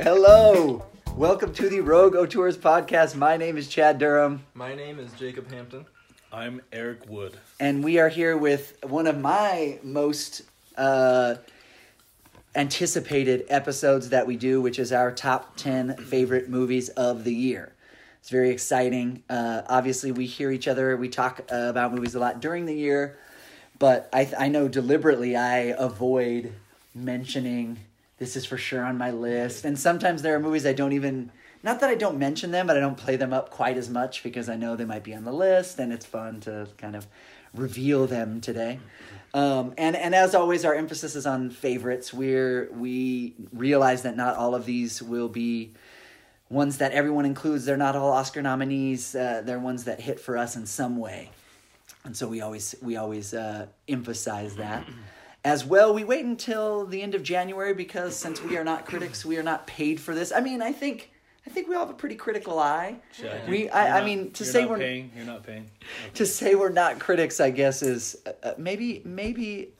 Hello, welcome to the Rogue Tours podcast. My name is Chad Durham, My name is Jacob Hampton. I'm Eric Wood. and we are here with one of my most uh, anticipated episodes that we do, which is our top 10 favorite movies of the year. It's very exciting. Uh, obviously, we hear each other, we talk uh, about movies a lot during the year, but I, I know deliberately I avoid mentioning this is for sure on my list. And sometimes there are movies I don't even, not that I don't mention them, but I don't play them up quite as much because I know they might be on the list and it's fun to kind of reveal them today. Um, and and as always, our emphasis is on favorites. We're we realize that not all of these will be ones that everyone includes. They're not all Oscar nominees. Uh, they're ones that hit for us in some way, and so we always we always uh, emphasize that. As well, we wait until the end of January because since we are not critics, we are not paid for this. I mean, I think I think we all have a pretty critical eye. We- I- I mean, to say we're- paying, you're not paying. to say we're not critics, I guess, is uh, uh, maybe maybe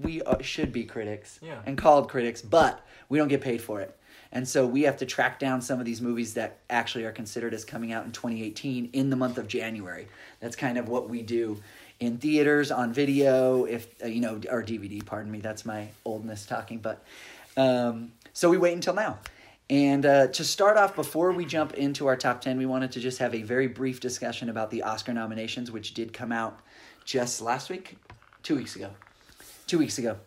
we uh, should be critics Yeah. and called critics, but we don't get paid for it, and so we have to track down some of these movies that actually are considered as coming out in 2018 in the month of January. That's kind of what we do in theaters, on video, if uh, you know, or DVD. Pardon me, that's my oldness talking, but um, so we wait until now. And uh, to start off, before we jump into our top 10, we wanted to just have a very brief discussion about the Oscar nominations, which did come out just last week, two weeks ago, two weeks ago,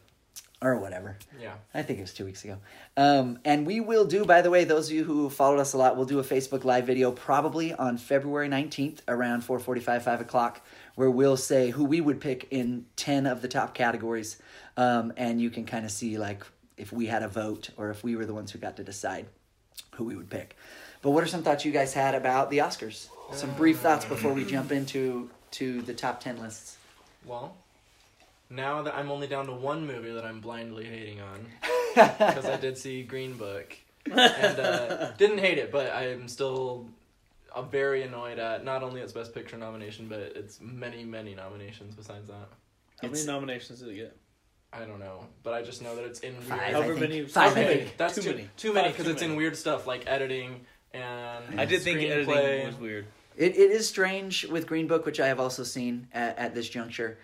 or whatever. Yeah. I think it was two weeks ago. Um, and we will do, by the way, those of you who followed us a lot, we'll do a Facebook Live video probably on February 19th around 4.45, 5 o'clock, where we'll say who we would pick in 10 of the top categories. Um, and you can kind of see, like, if we had a vote or if we were the ones who got to decide who we would pick. But what are some thoughts you guys had about the Oscars? Some brief thoughts before we jump into to the top 10 lists. Well, now that I'm only down to one movie that I'm blindly hating on, because I did see Green Book, and uh, didn't hate it, but I'm still uh, very annoyed at not only its Best Picture nomination, but its many, many nominations besides that. How It's- many nominations did it get? I don't know, but I just know that it's in weird. Five, I However think. many- Five, I okay. think. That's Too too, many. Too many Five because too it's in many. weird stuff like editing and I did think editing screenplay. was weird. It, it is strange with Green Book, which I have also seen at, at this juncture.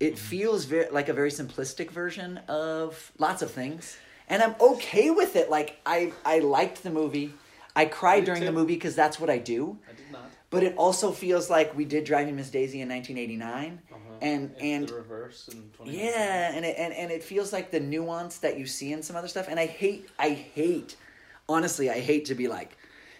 It feels very like a very simplistic version of lots of things, and I'm okay with it. Like I I liked the movie. I cried during the movie because that's what I do. I did not. But it also feels like we did Driving Miss Daisy in 1989, Uh-huh. and and the reverse in yeah, and it, and and it feels like the nuance that you see in some other stuff. And I hate, I hate, honestly, I hate to be like,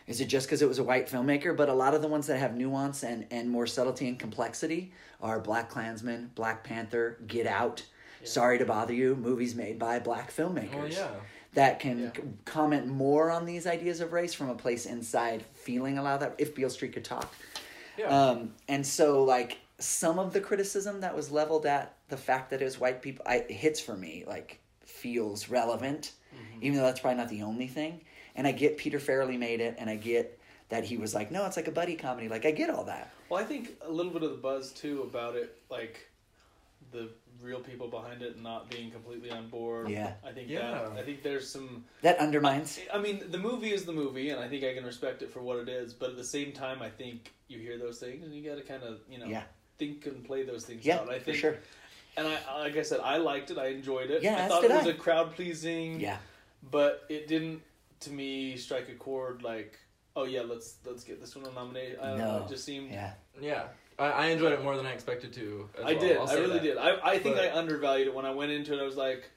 is it just because it was a white filmmaker? But a lot of the ones that have nuance and and more subtlety and complexity are Black Klansman, Black Panther, Get Out. Sorry to bother you. Movies made by black filmmakers Oh yeah. that can Yeah. c- comment more on these ideas of race from a place inside, feeling a lot of that. If Beale Street could talk. Yeah. Um, and so, like, some of the criticism that was leveled at the fact that it was white people, I, it hits for me, like, feels relevant, even though that's probably not the only thing. And I get Peter Farrelly made it, and I get that he was like, no, it's like a buddy comedy. Like, I get all that. Well, I think a little bit of the buzz too about it, like the real people behind it not being completely on board. Yeah. I think Yeah. that I think there's some That undermines. I mean, the movie is the movie, and I think I can respect it for what it is. But at the same time, I think you hear those things, and you got to kind of, you know, Yeah. think and play those things Yeah, out. I for think, sure. And I, like I said, I liked it. I enjoyed it. Yeah, I thought it was I. a crowd pleasing. Yeah. but it didn't, to me, strike a chord. Like, oh yeah, let's let's get this one nominated. I don't know. It just seemed. Yeah. Yeah. I, I enjoyed it more than I expected to. as I well. did. I'll I say really that. did. I, I think But- I undervalued it when I went into it. I was like,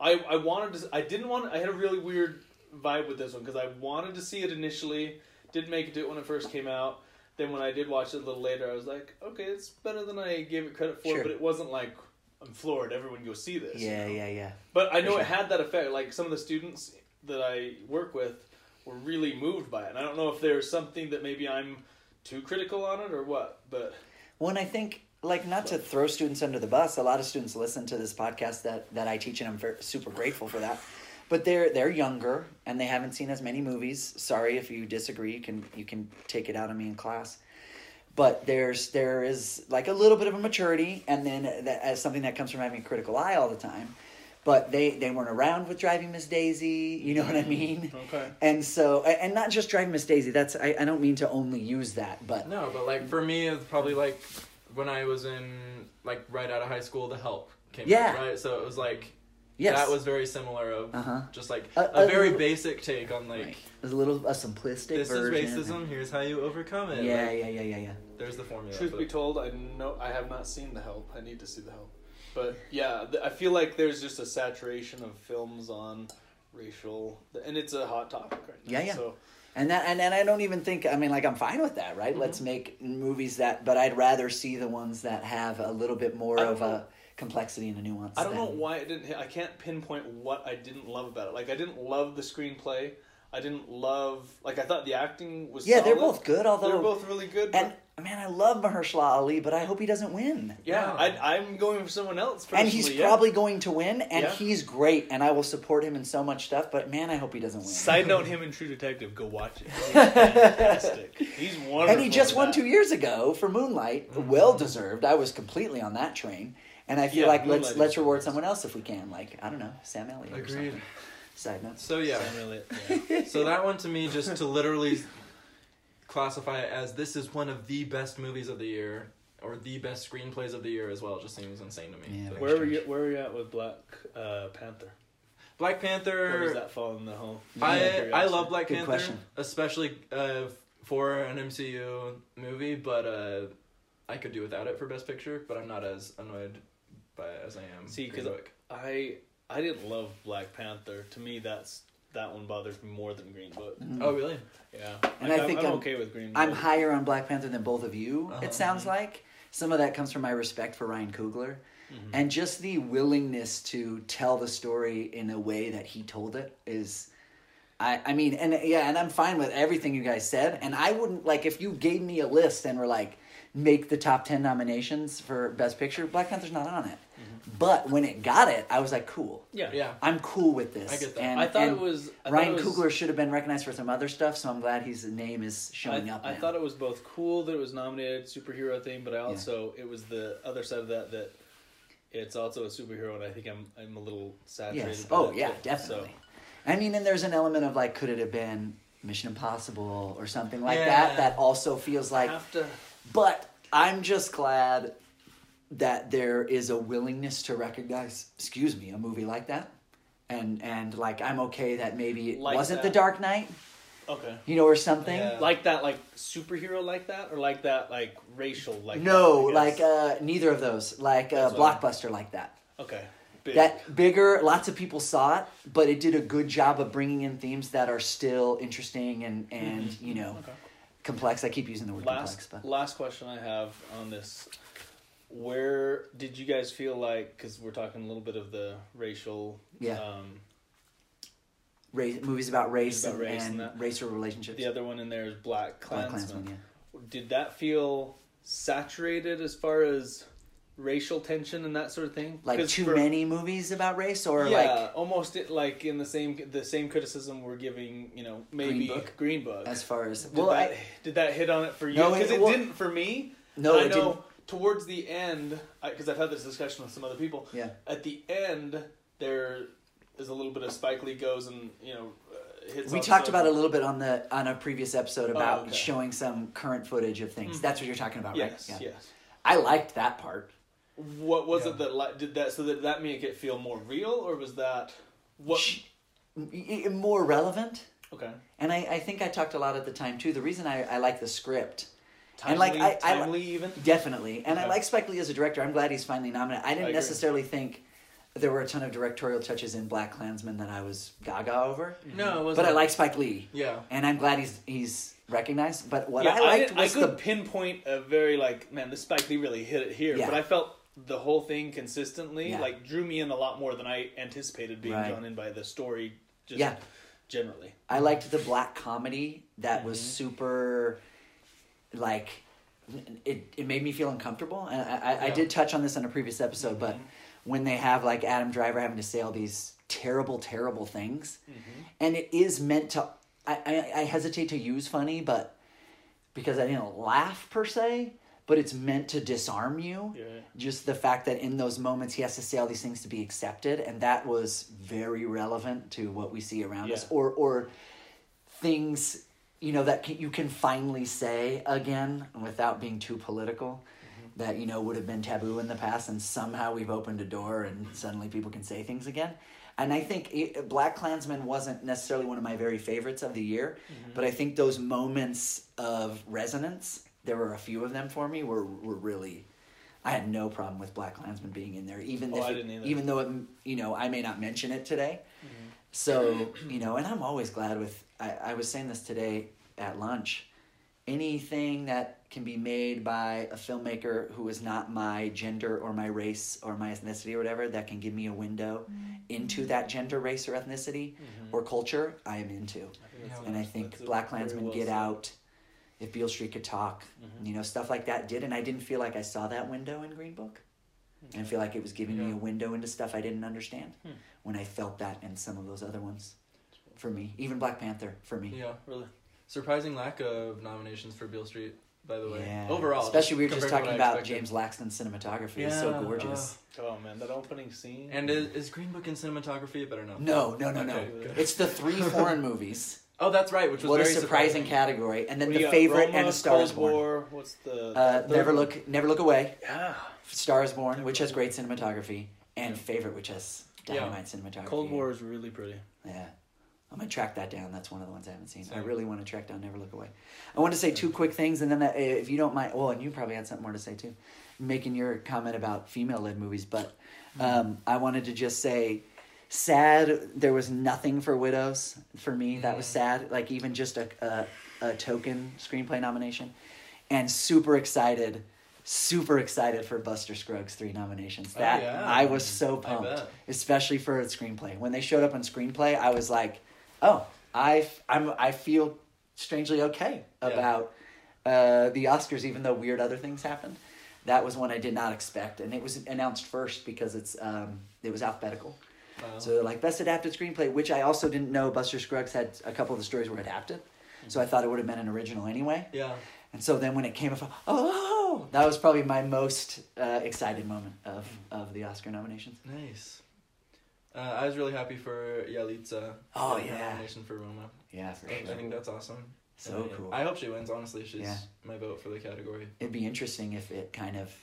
I, I wanted to. I didn't want. I had a really weird vibe with this one because I wanted to see it initially. Didn't make it to it when it first came out. Then when I did watch it a little later, I was like, okay, it's better than I gave it credit for. Sure. But it wasn't like I'm floored. Everyone go see this. you Yeah, know? yeah, yeah. But I know For it had that effect. Like some of the students that I work with were really moved by it. And I don't know if there's something that maybe I'm too critical on it or what. But when I think like not to throw students under the bus. A lot of students listen to this podcast that that I teach, and I'm very, super grateful for that. But they're they're younger and they haven't seen as many movies. Sorry if you disagree. You can you can take it out on me in class. but there's there is like a little bit of a maturity, and then that, as something that comes from having a critical eye all the time. But they they weren't around with Driving Miss Daisy. You know what I mean? Okay. And so, and not just Driving Miss Daisy. That's I, I don't mean to only use that, but No, but like for me, it's probably like when I was in like right out of high school, The Help came. Yeah. out, right. So it was like yes, that was very similar of Uh-huh. just like A- a, a very little- basic take on like Right. A little a simplistic this version. is racism. Here's how you overcome it. Yeah, Like, yeah, yeah, yeah, yeah. There's the formula. Truth but- be told, I know I have not seen The Help. I need to see The Help. But yeah, th- I feel like there's just a saturation of films on racial, and it's a hot topic right now. Yeah, yeah. So And that and, and I don't even think I mean like I'm fine with that, Mm-hmm. right? Let's make movies that but I'd rather see the ones that have a little bit more I of a complexity and a nuance. I don't know why it didn't hit. I can't pinpoint what I didn't love about it. Like I didn't love the screenplay. I didn't love like I thought the acting was. Yeah, they're both good, although they're both really good. and but- man, I love Mahershala Ali, but I hope he doesn't win. yeah, No. I, I'm going for someone else. And he's yeah. probably going to win, and Yeah. he's great, and I will support him in so much stuff. But man, I hope he doesn't win. Side note: Him and True Detective. Go watch it. He's fantastic. He's wonderful. and he just won that. two years ago for Moonlight, mm-hmm. well deserved. I was completely on that train, and I feel Yeah, like Moonlight let's let's reward nice. someone else if we can. Like I don't know, Sam Elliott. Or Agreed. something. Side note. So yeah. Sam Elliott, yeah. So that one to me, just to literally classify it as this is one of the best movies of the year, or the best screenplays of the year as well, It just seems insane to me. Yeah, But- Where were you? Where were you at with Black uh, Panther? Black Panther. Where does Panther. that fall in the whole? I I love Black Good Panther, question. especially uh, for an MCU movie, but uh, I could do without it for Best Picture. But I'm not as annoyed by it as I am. See, because I I didn't love Black Panther. To me, that's that one bothers me more than Green Book. Oh really? Yeah, And Like, I I'm- think I'm, I'm- okay with Green Book. I'm higher on Black Panther than both of you. Uh-huh. It sounds like some of that comes from my respect for Ryan Coogler, Mm-hmm. and just the willingness to tell the story in a way that he told it is. I, I mean, and yeah, and I'm fine with everything you guys said. And I wouldn't like if you gave me a list and were like, make the top ten nominations for Best Picture. Black Panther's not on it, Mm-hmm. but when it got it, I was like, cool. Yeah, Yeah. I'm cool with this. I get that. And, I thought and it was I Ryan it was, Coogler should have been recognized for some other stuff, so I'm glad his name is showing I, up. I now. thought it was both cool that it was nominated superhero thing, but I also it was the other side of that that it's also a superhero, and I think I'm I'm a little saturated. Yes. by Oh that yeah, too. definitely. I mean, and there's an element of like, could it have been Mission Impossible or something like Yeah. that? That also feels like. have to. But I'm just glad that there is a willingness to recognize, excuse me, a movie like that, and and like I'm okay that maybe it Like wasn't that. The Dark Knight, Okay. you know, or something. Yeah. Like that, like superhero, like that, or like that, like racial, like no, that, I like guess. uh, neither of those. Like uh, That's what blockbuster, like that. okay, big. That bigger, lots of people saw it, but it did a good job of bringing in themes that are still interesting and and you know Okay. complex. I keep using the word complex, last but last question I have on this: Where did you guys feel like? Because we're talking a little bit of the racial. Yeah. Um, race, movies about race, about and, race and and racial relationships. the other one in there is Black Black Klansman. Klansman, yeah. Did that feel saturated as far as racial tension and that sort of thing? like too for- many movies about race, or yeah, like almost it, like in the same the same criticism we're giving, you know, maybe green Book? Green Book. as far as Did, well, that, I, did that hit on it for you? No, Because it- it, well- didn't for me. no, I it know didn't. Towards the end, because I've had this discussion with some other people. Yeah, At the end, there is a little bit of Spike Lee goes and you know uh, hits. we talked about a little bit on the on a previous episode about Oh, okay. showing some current footage of things. Mhm. That's what you're talking about, Yes, right? Yeah. yes. I liked that part. What was Yeah. it that li- did that? So did that make it feel more real, or was that what? Sh- y- y- more relevant. Okay. And I, I think I talked a lot at the time too. The reason I, I like the script, Timely, And, like, I- I- timely even. definitely, and I like Spike Lee as a director. I'm glad he's finally nominated. I didn't agree. necessarily think there were a ton of directorial touches in Black Klansman that I was gaga over, No, it wasn't. but I like Spike Lee, Yeah. and I'm glad he's he's recognized. But what yeah, I liked didn't- I was could the pinpoint a very like man, this Spike Lee really hit it here. Yeah. But I felt the whole thing consistently Yeah. like drew me in a lot more than I anticipated being Right. drawn in by the story. Just Yeah. generally. I liked the black comedy that was Mhm. super, like, it, it made me feel uncomfortable. And I, I, I did touch on this in a previous episode, but Mhm. when they have like Adam Driver having to say all these terrible, terrible things, Mhm. and it is meant to, I, I, I hesitate to use funny, but because I didn't laugh per se, but it's meant to disarm you. Yeah. Just the fact that in those moments he has to say all these things to be accepted, and that was very relevant to what we see around us, or or things you know that can, you can finally say again without being too political. Mm-hmm. That you know would have been taboo in the past, and somehow we've opened a door, and suddenly people can say things again. And I think it, Black Klansman wasn't necessarily one of my very favorites of the year, mm-hmm. but I think those moments of resonance, there were a few of them for me, were were really. I had no problem with Black Klansman being in there, even Oh, if I it- didn't even though it, you know I may not mention it today. So you know, and I'm always glad with. I, I was saying this today at lunch. Anything that can be made by a filmmaker who is not my gender or my race or my ethnicity or whatever that can give me a window mm-hmm. into that gender, race, or ethnicity mm-hmm. or culture, I am into. Yeah, And I think that's Black very Klansman, well Get said. Out, If Beale Street Could Talk, mm-hmm. you know, stuff like that did. And I didn't feel like I saw that window in Green Book. And I feel like it was giving me a window into stuff I didn't understand Hmm. when I felt that in some of those other ones. For me, even Black Panther for me. Yeah. Really. Surprising lack of nominations for Beale Street, by the way. Yeah. Overall. especially we were just talking about. James Laxton's cinematography. it's so Yeah, gorgeous. Oh man, that opening scene. And is, is Green Book in cinematography? A better know. no, no, no, Okay, no. good. It's the three foreign movies. Oh, that's right, which was What a very surprising, category, and then What do the favorite Roma, and A Star Is Cold Born. War, What's the Uh, third Never look, never look away. Yeah. Star Is Born, which has great cinematography, and favorite, which has Yeah. dynamite cinematography. Cold War is really pretty. Yeah. I'm gonna track that down. That's one of the ones I haven't seen. I really want to track down Never Look Away. I want to say two quick things, and then that, if you don't mind, well, and you probably had something more to say too, making your comment about female-led movies. But um, I wanted to just say, sad. There was nothing for widows for me. That was Mm. sad. Like even just a, a a token screenplay nomination, and super excited. Super excited for Buster Scruggs three nominations. Oh, That yeah. I was so pumped especially for a screenplay. When they showed up on screenplay, I was like, "Oh, I I'm I feel strangely okay Yeah. about uh, the Oscars, even though weird other things happened." That was one I did not expect, and it was announced first because it's um, it was alphabetical. Wow. So they're like best adapted screenplay, which I also didn't know. Buster Scruggs had a couple of the stories were adapted, so I thought it would have been an original anyway. yeah. And so then when it came up, oh, that was probably my most uh, excited moment of of the Oscar nominations. Nice. Uh, I was really happy for Yalitza. Oh, yeah. nomination for Roma. Yeah, for I sure. think that's awesome. So And I- cool. I hope she wins. Honestly, she's Yeah. my vote for the category. It'd be interesting if it kind of,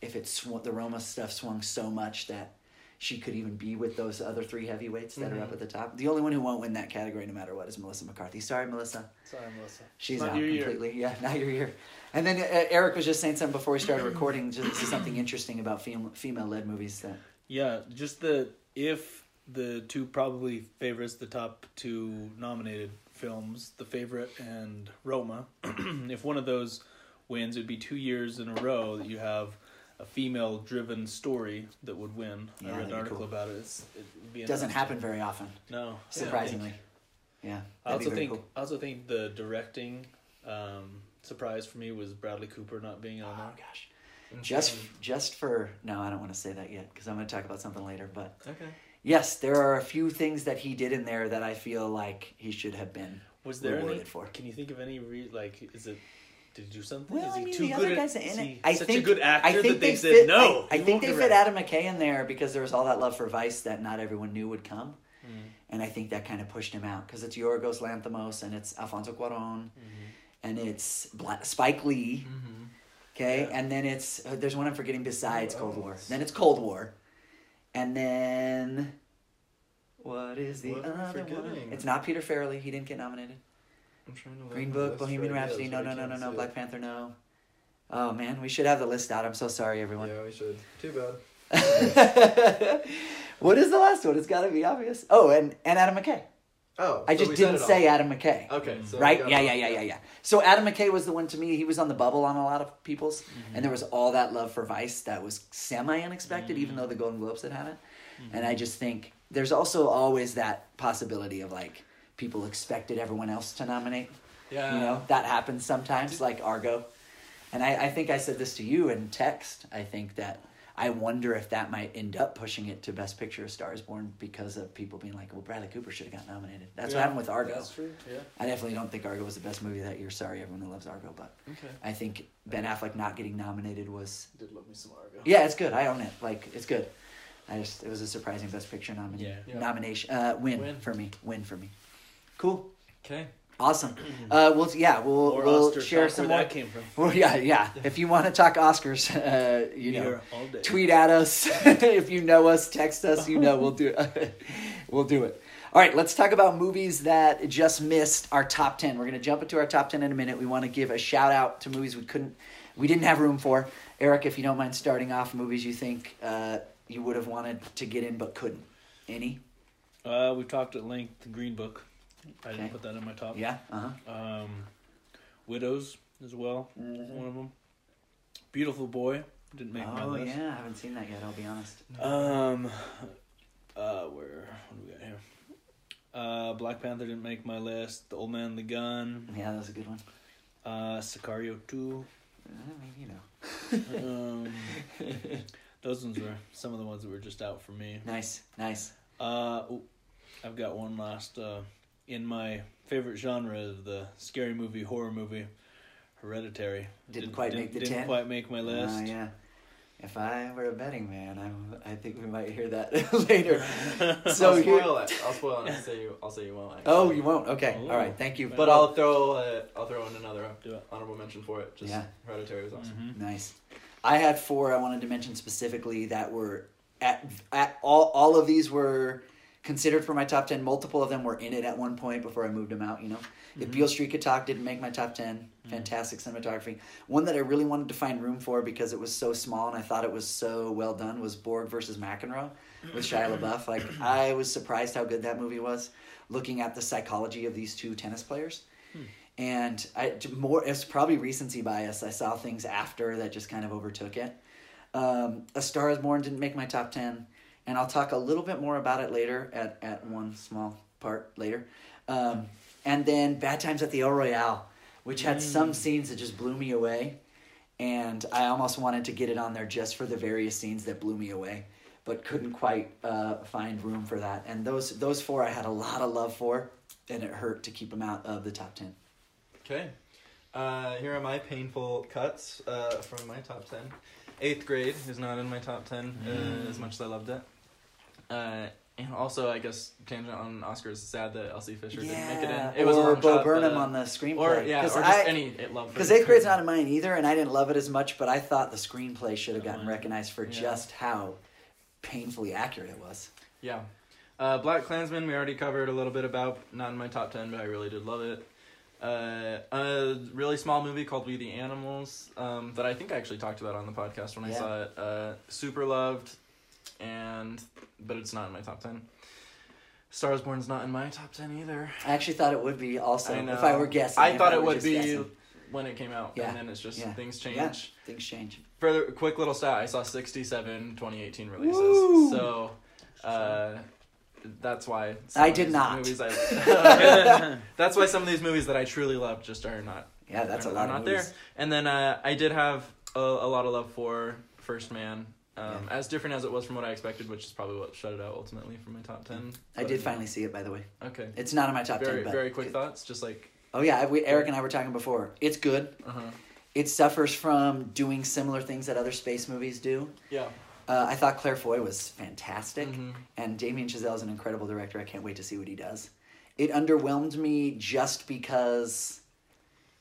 if it sw- the Roma stuff swung so much that she could even be with those other three heavyweights that are up Mhm. at the top. The only one who won't win that category, no matter what, is Melissa McCarthy. Sorry, Melissa, Sorry, Melissa. she's Not out your year. completely. Yeah, not your year. And then uh, Eric was just saying something before we started recording. Just something interesting about fem- female-led movies that. Yeah, just the if the two probably favorites, the top two nominated films, The Favorite and Roma, if one of those wins, it'd be two years in a row that you have a female driven story that would win. Yeah, I read an article cool. about it. It's, it Doesn't happen very often, No, surprisingly. Yeah, I also think cool. I also think the directing um, surprise for me was Bradley Cooper not being on Oh there. gosh, just Insane. just for no, I don't want to say that yet because I'm going to talk about something later. But okay. yes, there are a few things that he did in there that I feel like he should have been. Was there any? Rewarded for. Can you think of any? Re- like, is it? Did he do something? Well, is he I mean, too the other good guys at, in it. I such think a good actor I think that they, they said no. I, I think they fit. Adam McKay in there because there was all that love for Vice that not everyone knew would come, Mm, and I think that kind of pushed him out because it's Yorgos Lanthimos and it's Alfonso Cuarón mhm. and it's Bla- Spike Lee. Mm-hmm. Okay, Yeah. and then it's uh, there's one I'm forgetting besides Who Cold War. Then it's Cold War, and then what is the What other one? It's not Peter Farrelly. He didn't get nominated. I'm trying to Green Book, Bohemian right Rhapsody. so No, no, no, no, no. Black it. Panther. No. Oh man, we should have the list out. I'm so sorry, everyone. Yeah, we should. Too bad. what is the last one? It's got to be obvious. Oh, and and Adam McKay. Oh, I so just didn't say Adam McKay. Okay, so right? Yeah, yeah, yeah, yeah, yeah. So Adam McKay was the one to me. He was on the bubble on a lot of people's, Mm-hmm. and there was all that love for Vice that was semi unexpected, even though the Golden Globes had had it. Mm-hmm. And I just think there's also always that possibility of like people expected everyone else to nominate. Yeah. You know that happens sometimes, like Argo. And I, I think I said this to you in text. I think that I wonder if that might end up pushing it to Best Picture: of Stars Born because of people being like, "Well, Bradley Cooper should have got nominated." That's Yeah, what happened with Argo. That's true. Yeah. I definitely don't think Argo was the best movie that year. Sorry, everyone who loves Argo, but Okay. I think Ben Affleck not getting nominated was Did love me some Argo. yeah, it's good. I own it. Like it's good. I just it was a surprising Best Picture nominee Yeah. Yeah. nomination uh, win, Win. for me. Win for me. Cool. Okay. Awesome. Uh, we'll yeah we'll More we'll Oscar share talk some where more. that came from. Well, yeah, yeah. If you want to talk Oscars, uh, you know, Here all day. tweet at us. if you know us, text us. You know, we'll do it. we'll do it. All right, let's talk about movies that just missed our top ten. We're gonna jump into our top ten in a minute. We want to give a shout out to movies we couldn't, we didn't have room for. Eric, if you don't mind starting off, movies you think uh, you would have wanted to get in but couldn't. Any? Uh, we've talked at length. The Green Book. I Okay. didn't put that in my top. Yeah. Uh huh. Um, Widows as well. Mm-hmm. One of them. Beautiful Boy didn't make my list. Oh list. yeah, I haven't seen that yet. I'll be honest. Um, uh, where what do we got here? Uh, Black Panther didn't make my list. The Old Man and the Gun. Yeah, that was a good one. Uh, Sicario two. Uh, I mean, you know. Um, those ones were some of the ones that were just out for me. Nice, nice. Uh, ooh, I've got one last. Uh, in my favorite genre of the scary movie, horror movie, Hereditary. Didn't quite make the didn't 10? quite make my list. Uh, yeah. If I were a betting man, I, I think we might hear that later. So I'll here, spoil it. I'll spoil it. I'll say you. I'll say you won't. Actually. oh, you won't. Okay, Oh. all right. Thank you. But I'll throw. Uh, I'll throw in another honorable mention for it. Just Yeah. Hereditary was awesome. Mhm. nice. I had four I wanted to mention specifically that were at at all. All of these were considered for my top ten. Multiple of them were in it at one point before I moved them out. You know, if Mhm. Beale Street could talk didn't make my top 10 Fantastic cinematography. One that I really wanted to find room for because it was so small and I thought it was so well done was Borg versus McEnroe with Shia LaBeouf. Like I was surprised how good that movie was, looking at the psychology of these two tennis players. And I more it's probably recency bias. I saw things after that just kind of overtook it. Um, A Star Is Born didn't make my top ten, and I'll talk a little bit more about it later at at one small part later. Um, and then Bad Times at the El Royale, which had some scenes that just blew me away, and I almost wanted to get it on there just for the various scenes that blew me away, but couldn't quite uh, find room for that. And those those four I had a lot of love for, and it hurt to keep them out of the top ten. Okay. Uh, here are my painful cuts uh, from my top 10. Eighth grade is not in my top 10 uh, as much as I loved it. Uh, and also, I guess, tangent on Oscars, sad that Elsie Fisher didn't make it in. It was a or Bo shot, Burnham but, uh, on the screenplay. Or, yeah, or Because just I- any it love. Because eighth grade's not in mine either, and I didn't love it as much, but I thought the screenplay should have gotten recognized for Yeah. just how painfully accurate it was. Yeah. Uh, Black Klansman, we already covered a little bit about. Not in my top 10, but I really did love it. Uh, a really small movie called We the Animals um, that I think I actually talked about on the podcast when I saw it. Uh, super loved, and but it's not in my top 10. Stars Born's not in my top 10 either. I actually thought it would be also I know. if I were guessing. I thought it would be guessing. when it came out, Yeah. and then it's just Yeah. things change. Yeah. Things change. Further, quick little stat: I saw sixty-seven 2018 releases. Woo! So, uh, that's why I did not. Movies I, that's why some of these movies that I truly love just are not. Yeah, that's are, a lot not movies. there. And then uh, I did have a, a lot of love for First Man. Um, Yeah. As different as it was from what I expected, which is probably what shut it out ultimately from my top ten. I did finally see it, by the way. Okay. It's not in my top Very ten. Very quick thoughts, just like. Oh yeah, we, Eric and I were talking before. It's good. Uh huh. It suffers from doing similar things that other space movies do. Yeah. Uh, I thought Claire Foy was fantastic, Mhm. and Damien Chazelle is an incredible director. I can't wait to see what he does. It underwhelmed me just because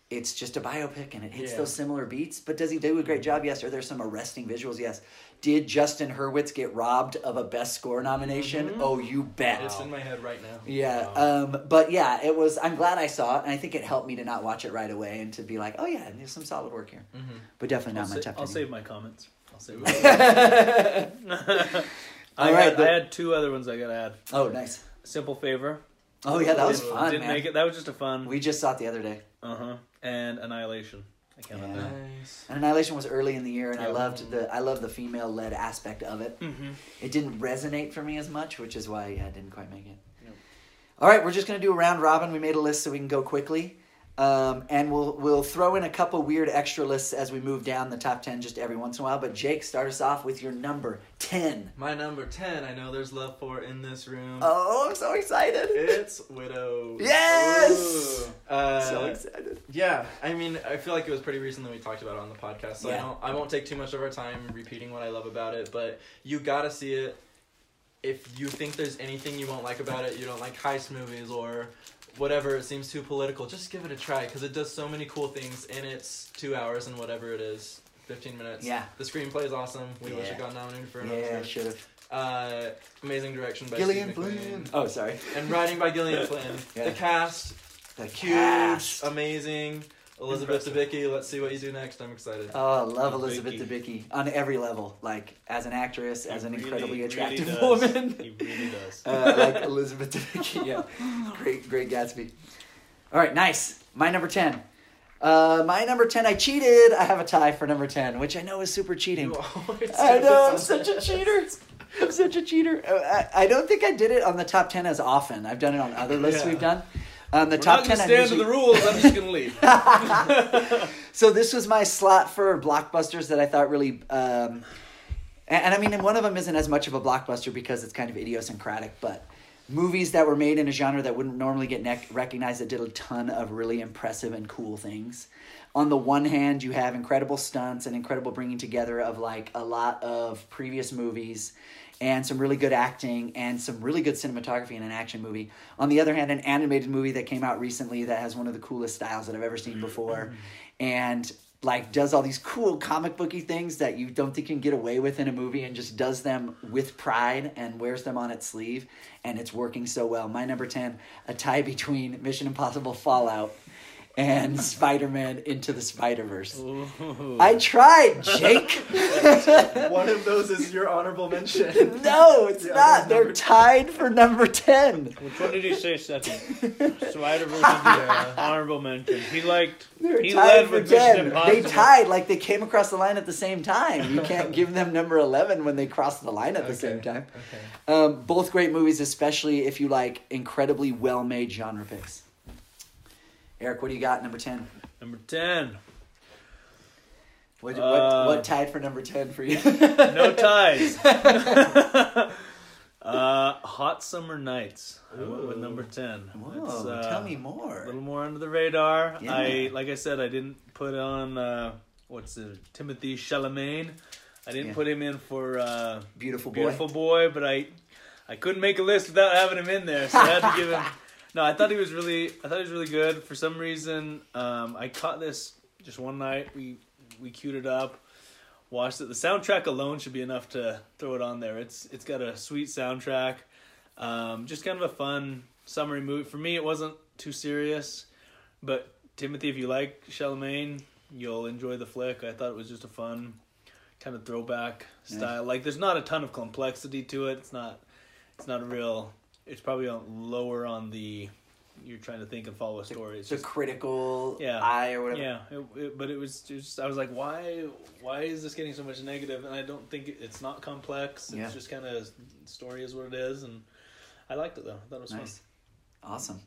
it's just a biopic and it hits Yeah. those similar beats. But does he do a great job? Yes. Are there some arresting visuals? Yes. Did Justin Hurwitz get robbed of a Best Score nomination? Mhm. Oh, you bet. It's in my head right now. Yeah, um, but yeah, it was. I'm glad I saw it, and I think it helped me to not watch it right away and to be like, oh yeah, there's some solid work here. Mm-hmm. But definitely I'll, not my sa- top. I'll 10 save my comments. I'll save. Ooh. My I, All right, had, the- I had two other ones I gotta add. oh, nice. Simple favor. Oh yeah, that was Didn't- fun, Didn't man. make it. That was just a fun. We just saw it the other day. Uh huh. And Annihilation. I Yeah. Nice. And Annihilation was early in the year, and I loved the I love the female led aspect of it. Mm-hmm. It didn't resonate for me as much, which is why yeah, I didn't quite make it. Yep. All right, we're just gonna do a round robin. We made a list so we can go quickly. Um, and we'll we'll throw in a couple weird extra lists as we move down the top ten just every once in a while. But Jake, start us off with your number ten. My number 10, I know there's love for in this room. Oh, I'm so excited! It's Widow. Yes, Uh, so excited. Yeah, I mean, I feel like it was pretty recent that we talked about it on the podcast, so I Yeah. don't, I won't take too much of our time repeating what I love about it. But you gotta see it. If you think there's anything you won't like about it, you don't like heist movies or whatever, it seems too political. Just give it a try because it does so many cool things in its two hours and whatever it is, fifteen minutes. Yeah. the screenplay is awesome. We wish Yeah. it got nominated for an Yeah, Oscar. should have. Uh, amazing direction by Gillian Steve Flynn. Oh, sorry. And writing by Gillian Flynn. Yeah. The cast, The huge, cast. amazing. Elizabeth Debicki, let's see what you do next. I'm excited. Oh, I love Debicki. Elizabeth Debicki on every level, like as an actress, as an really, incredibly attractive does. woman. He really does. uh, like Elizabeth Debicki. Yeah, great, great Gatsby. All right, nice. My number ten. Uh, my number ten. I cheated. I have a tie for number ten, which I know is super cheating. You always I know, I'm such a cheater. I'm such a cheater. Uh, I, I don't think I did it on the top ten as often. I've done it on other lists Yeah. we've done. Um, the We're top ten. Stand to the rules. I'm just gonna leave. So this was my slot for blockbusters that I thought really, um, and, and I mean, and one of them isn't as much of a blockbuster because it's kind of idiosyncratic, but movies that were made in a genre that wouldn't normally get recognized that did a ton of really impressive and cool things. On the one hand, you have incredible stunts and incredible bringing together of like a lot of previous movies and some really good acting and some really good cinematography in an action movie. On the other hand, an animated movie that came out recently that has one of the coolest styles that I've ever seen mm-hmm. before and like does all these cool comic booky things that you don't think you can get away with in a movie and just does them with pride and wears them on its sleeve and it's working so well. My number 10, a tie between Mission Impossible Fallout and Spider-Man Into the Spider-Verse. I tried, Jake. One of those is your honorable mention. no, it's The not. other's They're number tied for number 10. Which one did he say second? Spider Verse the honorable mention. He liked. They're he tied led for with Mission 10. Impossible. They tied like they came across the line at the same time. You can't give them number 11 when they cross the line at the same time. Okay. Um, both great movies, especially if you like incredibly well made genre picks. Eric, what do you got? Number 10. Number ten. What, Uh, what, what tied for number 10 for you? No ties. uh, Hot Summer Nights. I went with number ten. Whoa, uh, tell me more. A little more under the radar. Yeah. I like I said, I didn't put on uh, what's it, Timothy Chalamet. I didn't Yeah. put him in for uh, Beautiful boy. Beautiful Boy, but I I couldn't make a list without having him in there, so I had to give him. No, I thought he was really I thought he was really good. For some reason, um, I caught this just one night. We we queued it up, watched it. The soundtrack alone should be enough to throw it on there. It's it's got a sweet soundtrack. Um, just kind of a fun summary movie. For me, it wasn't too serious, but Timothy, if you like Chalamet, you'll enjoy the flick. I thought it was just a fun kind of throwback Yeah. style. Like there's not a ton of complexity to it. It's not it's not a real it's probably on, lower on the you're trying to think and follow a story. It's the just critical Yeah. eye or whatever. yeah, it, it, but it was just I was like, why why is this getting so much negative? And I don't think it, it's not complex. It's Yeah. just kind of story is what it is, and I liked it though. I thought it was Nice. Awesome.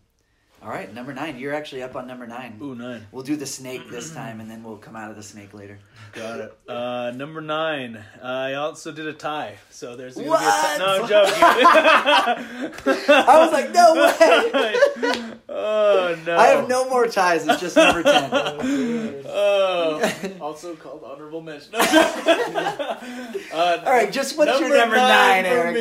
All right, number nine. You're actually up on number nine. Ooh, nine. We'll do the snake this time, and then we'll come out of the snake later. Got it. Uh, number nine. I also did a tie, so there's gonna What? be a tie. No, I'm joking. I was like, no way. oh no! I have no more ties. It's just number ten. Oh, also called honorable mention. uh, All right, just what's your number nine, for Eric?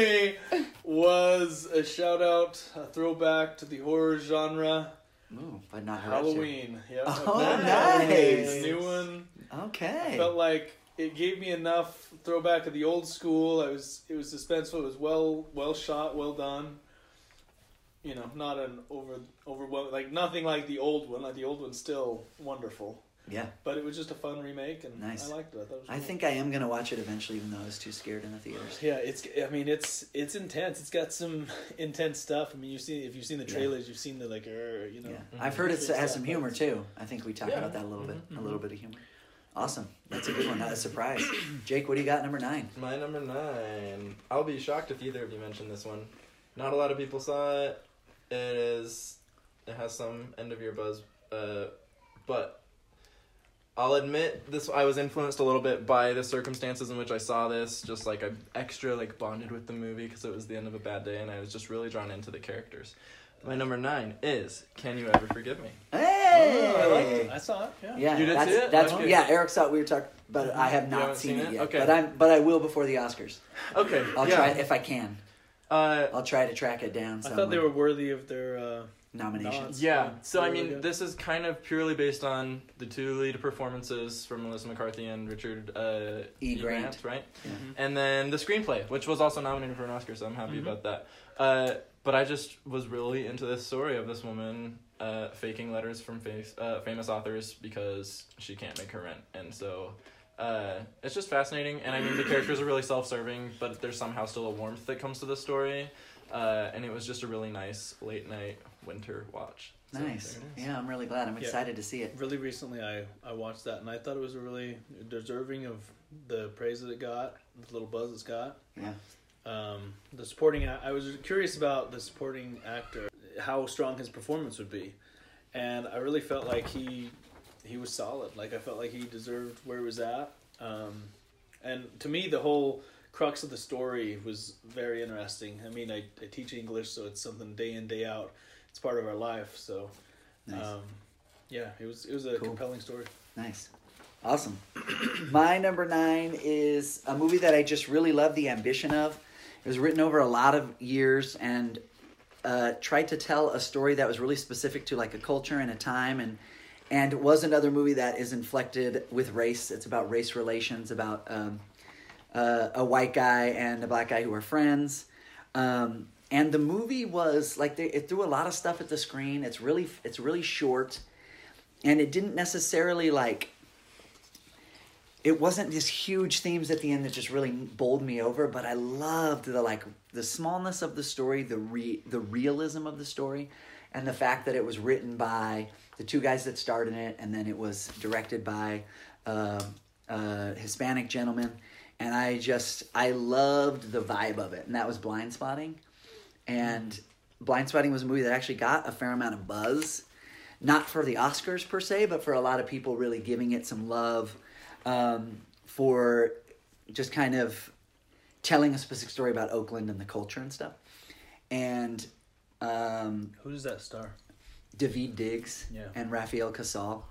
me was a shout out, a throwback to the horror genre, Ooh, but not Hereditary. Halloween. Yep. Oh, nice. The new one. Okay. felt like it gave me enough throwback of the old school. I was it was suspenseful. It was well well shot, well done. You know, not an over overwhelming like nothing like the old one. Like the old one's still wonderful, Yeah, but it was just a fun remake, and Nice. I liked it. I it was. I cool. think I am gonna watch it eventually, even though I was too scared in the theaters. Yeah, it's. I mean, it's it's intense. It's got some intense stuff. I mean, you see if you've seen the Yeah. trailers, you've seen the like, er, you know. Yeah, I've heard it has some humor too. I think we talked Yeah. about that a little bit, a Mhm. little bit of humor. Awesome, that's a good one. Not a surprise. Jake, what do you got? Number nine. My number nine. I'll be shocked if either of you mentioned this one. Not a lot of people saw it. It is. It has some end of year buzz. Uh, but I'll admit this. I was influenced a little bit by the circumstances in which I saw this. Just like I extra like bonded with the movie because it was the end of a bad day, and I was just really drawn into the characters. My number nine is "Can You Ever Forgive Me?" Hey, Oh, I liked it. I saw it. Yeah. Yeah, You did that's, see it? That's Okay. yeah. Eric saw it. We were talking, but I have not seen, seen it it? yet. Okay. But I'm, but I will before the Oscars. Okay, I'll yeah. try if I can. Uh, I'll try to track it down. I thought they were worthy of their. Uh, nominations. nods. Yeah, Yeah, so I mean, this is kind of purely based on the two lead performances from Melissa McCarthy and Richard uh, E. Grant. right? Yeah. And then the screenplay, which was also nominated for an Oscar, so I'm happy Mhm. about that. Uh, but I just was really into this story of this woman uh, faking letters from face, uh, famous authors because she can't make her rent, and so. Uh, it's just fascinating, and I mean the characters are really self-serving, but there's somehow still a warmth that comes to the story, uh, and it was just a really nice late night winter watch. So Nice. there it is. Yeah, I'm really glad. I'm Yeah. excited to see it. really recently, I I watched that and I thought it was really deserving of the praise that it got, the little buzz it's got. Yeah. Um, the supporting, I was curious about the supporting actor, how strong his performance would be, and I really felt like he he was solid. Like I felt like he deserved where he was at. Um, and to me, the whole crux of the story was very interesting. I mean, I, I teach English, so it's something day in day out. It's part of our life. So, Nice. um, yeah, it was it was a Cool. compelling story. Nice. Awesome. My number nine is a movie that I just really love the ambition of. It was written over a lot of years and uh, tried to tell a story that was really specific to like a culture and a time and and was another movie that is inflected with race. It's about race relations, about um, uh, a white guy and a black guy who are friends. Um, and the movie was like they, it threw a lot of stuff at the screen. It's really it's really short, and it didn't necessarily like. It wasn't these huge themes at the end that just really bowled me over, but I loved the like the smallness of the story, the re, the realism of the story, and the fact that it was written by the two guys that starred in it, and then it was directed by uh, a Hispanic gentleman, and I just I loved the vibe of it, and that was Blind Spotting, and Blind Spotting was a movie that actually got a fair amount of buzz, not for the Oscars per se, but for a lot of people really giving it some love um, for just kind of telling a specific story about Oakland and the culture and stuff, and. Um, Who does that star? Daveed Diggs Yeah. and Rafael Casal.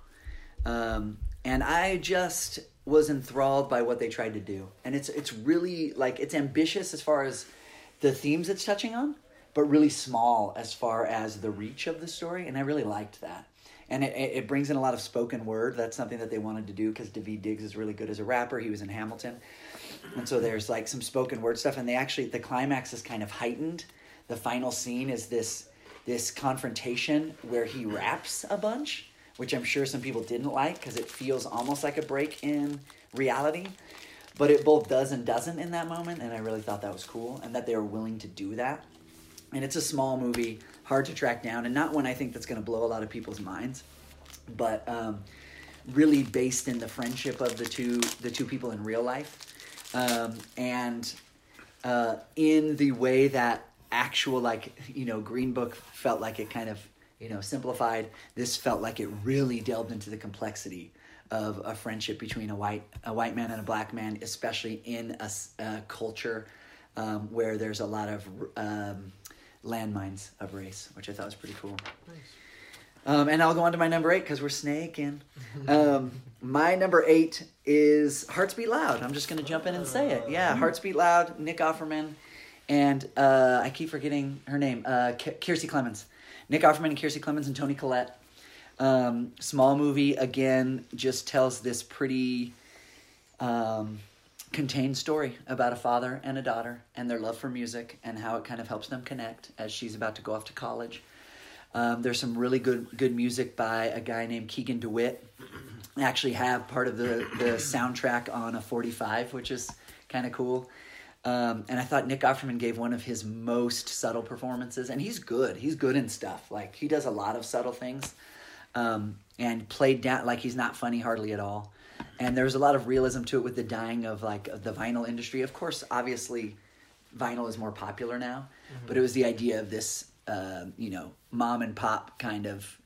Um, and I just was enthralled by what they tried to do. And it's it's really like it's ambitious as far as the themes it's touching on, but really small as far as the reach of the story. And I really liked that. And it, it it brings in a lot of spoken word. That's something that they wanted to do because Daveed Diggs is really good as a rapper. He was in Hamilton. And so there's like some spoken word stuff. And they actually, the climax is kind of heightened. The final scene is this this confrontation where he raps a bunch, which I'm sure some people didn't like because it feels almost like a break in reality. But it both does and doesn't in that moment, and I really thought that was cool and that they were willing to do that. And it's a small movie, hard to track down, and not one I think that's going to blow a lot of people's minds, but um, really based in the friendship of the two the two people in real life, um, and uh, in the way that actual like you know Green Book felt like it kind of you know simplified. This felt like it really delved into the complexity of a friendship between a white a white man and a black man, especially in a culture um, where there's a lot of um, landmines of race, which I thought was pretty cool. Um, and I'll go on to my number eight because we're snaking. Um, my number eight is Hearts Beat Loud. I'm just going to jump in and say it. Yeah, Hearts Beat Loud, Nick Offerman, and uh, I keep forgetting her name, uh, Kiersey Clemons. Nick Offerman and Kiersey Clemons and Toni Collette. Um, small movie, again, just tells this pretty um, contained story about a father and a daughter and their love for music and how it kind of helps them connect as she's about to go off to college. Um, there's some really good good music by a guy named Keegan DeWitt. I actually have part of the, the soundtrack on a 45, which is kind of cool. Um, and I thought Nick Offerman gave one of his most subtle performances, and he's good. He's good in stuff. Like he does a lot of subtle things, um, and played down like he's not funny hardly at all. And there's a lot of realism to it with the dying of like of the vinyl industry. Of course, obviously, vinyl is more popular now, but it was the idea of this, uh, you know, mom and pop kind of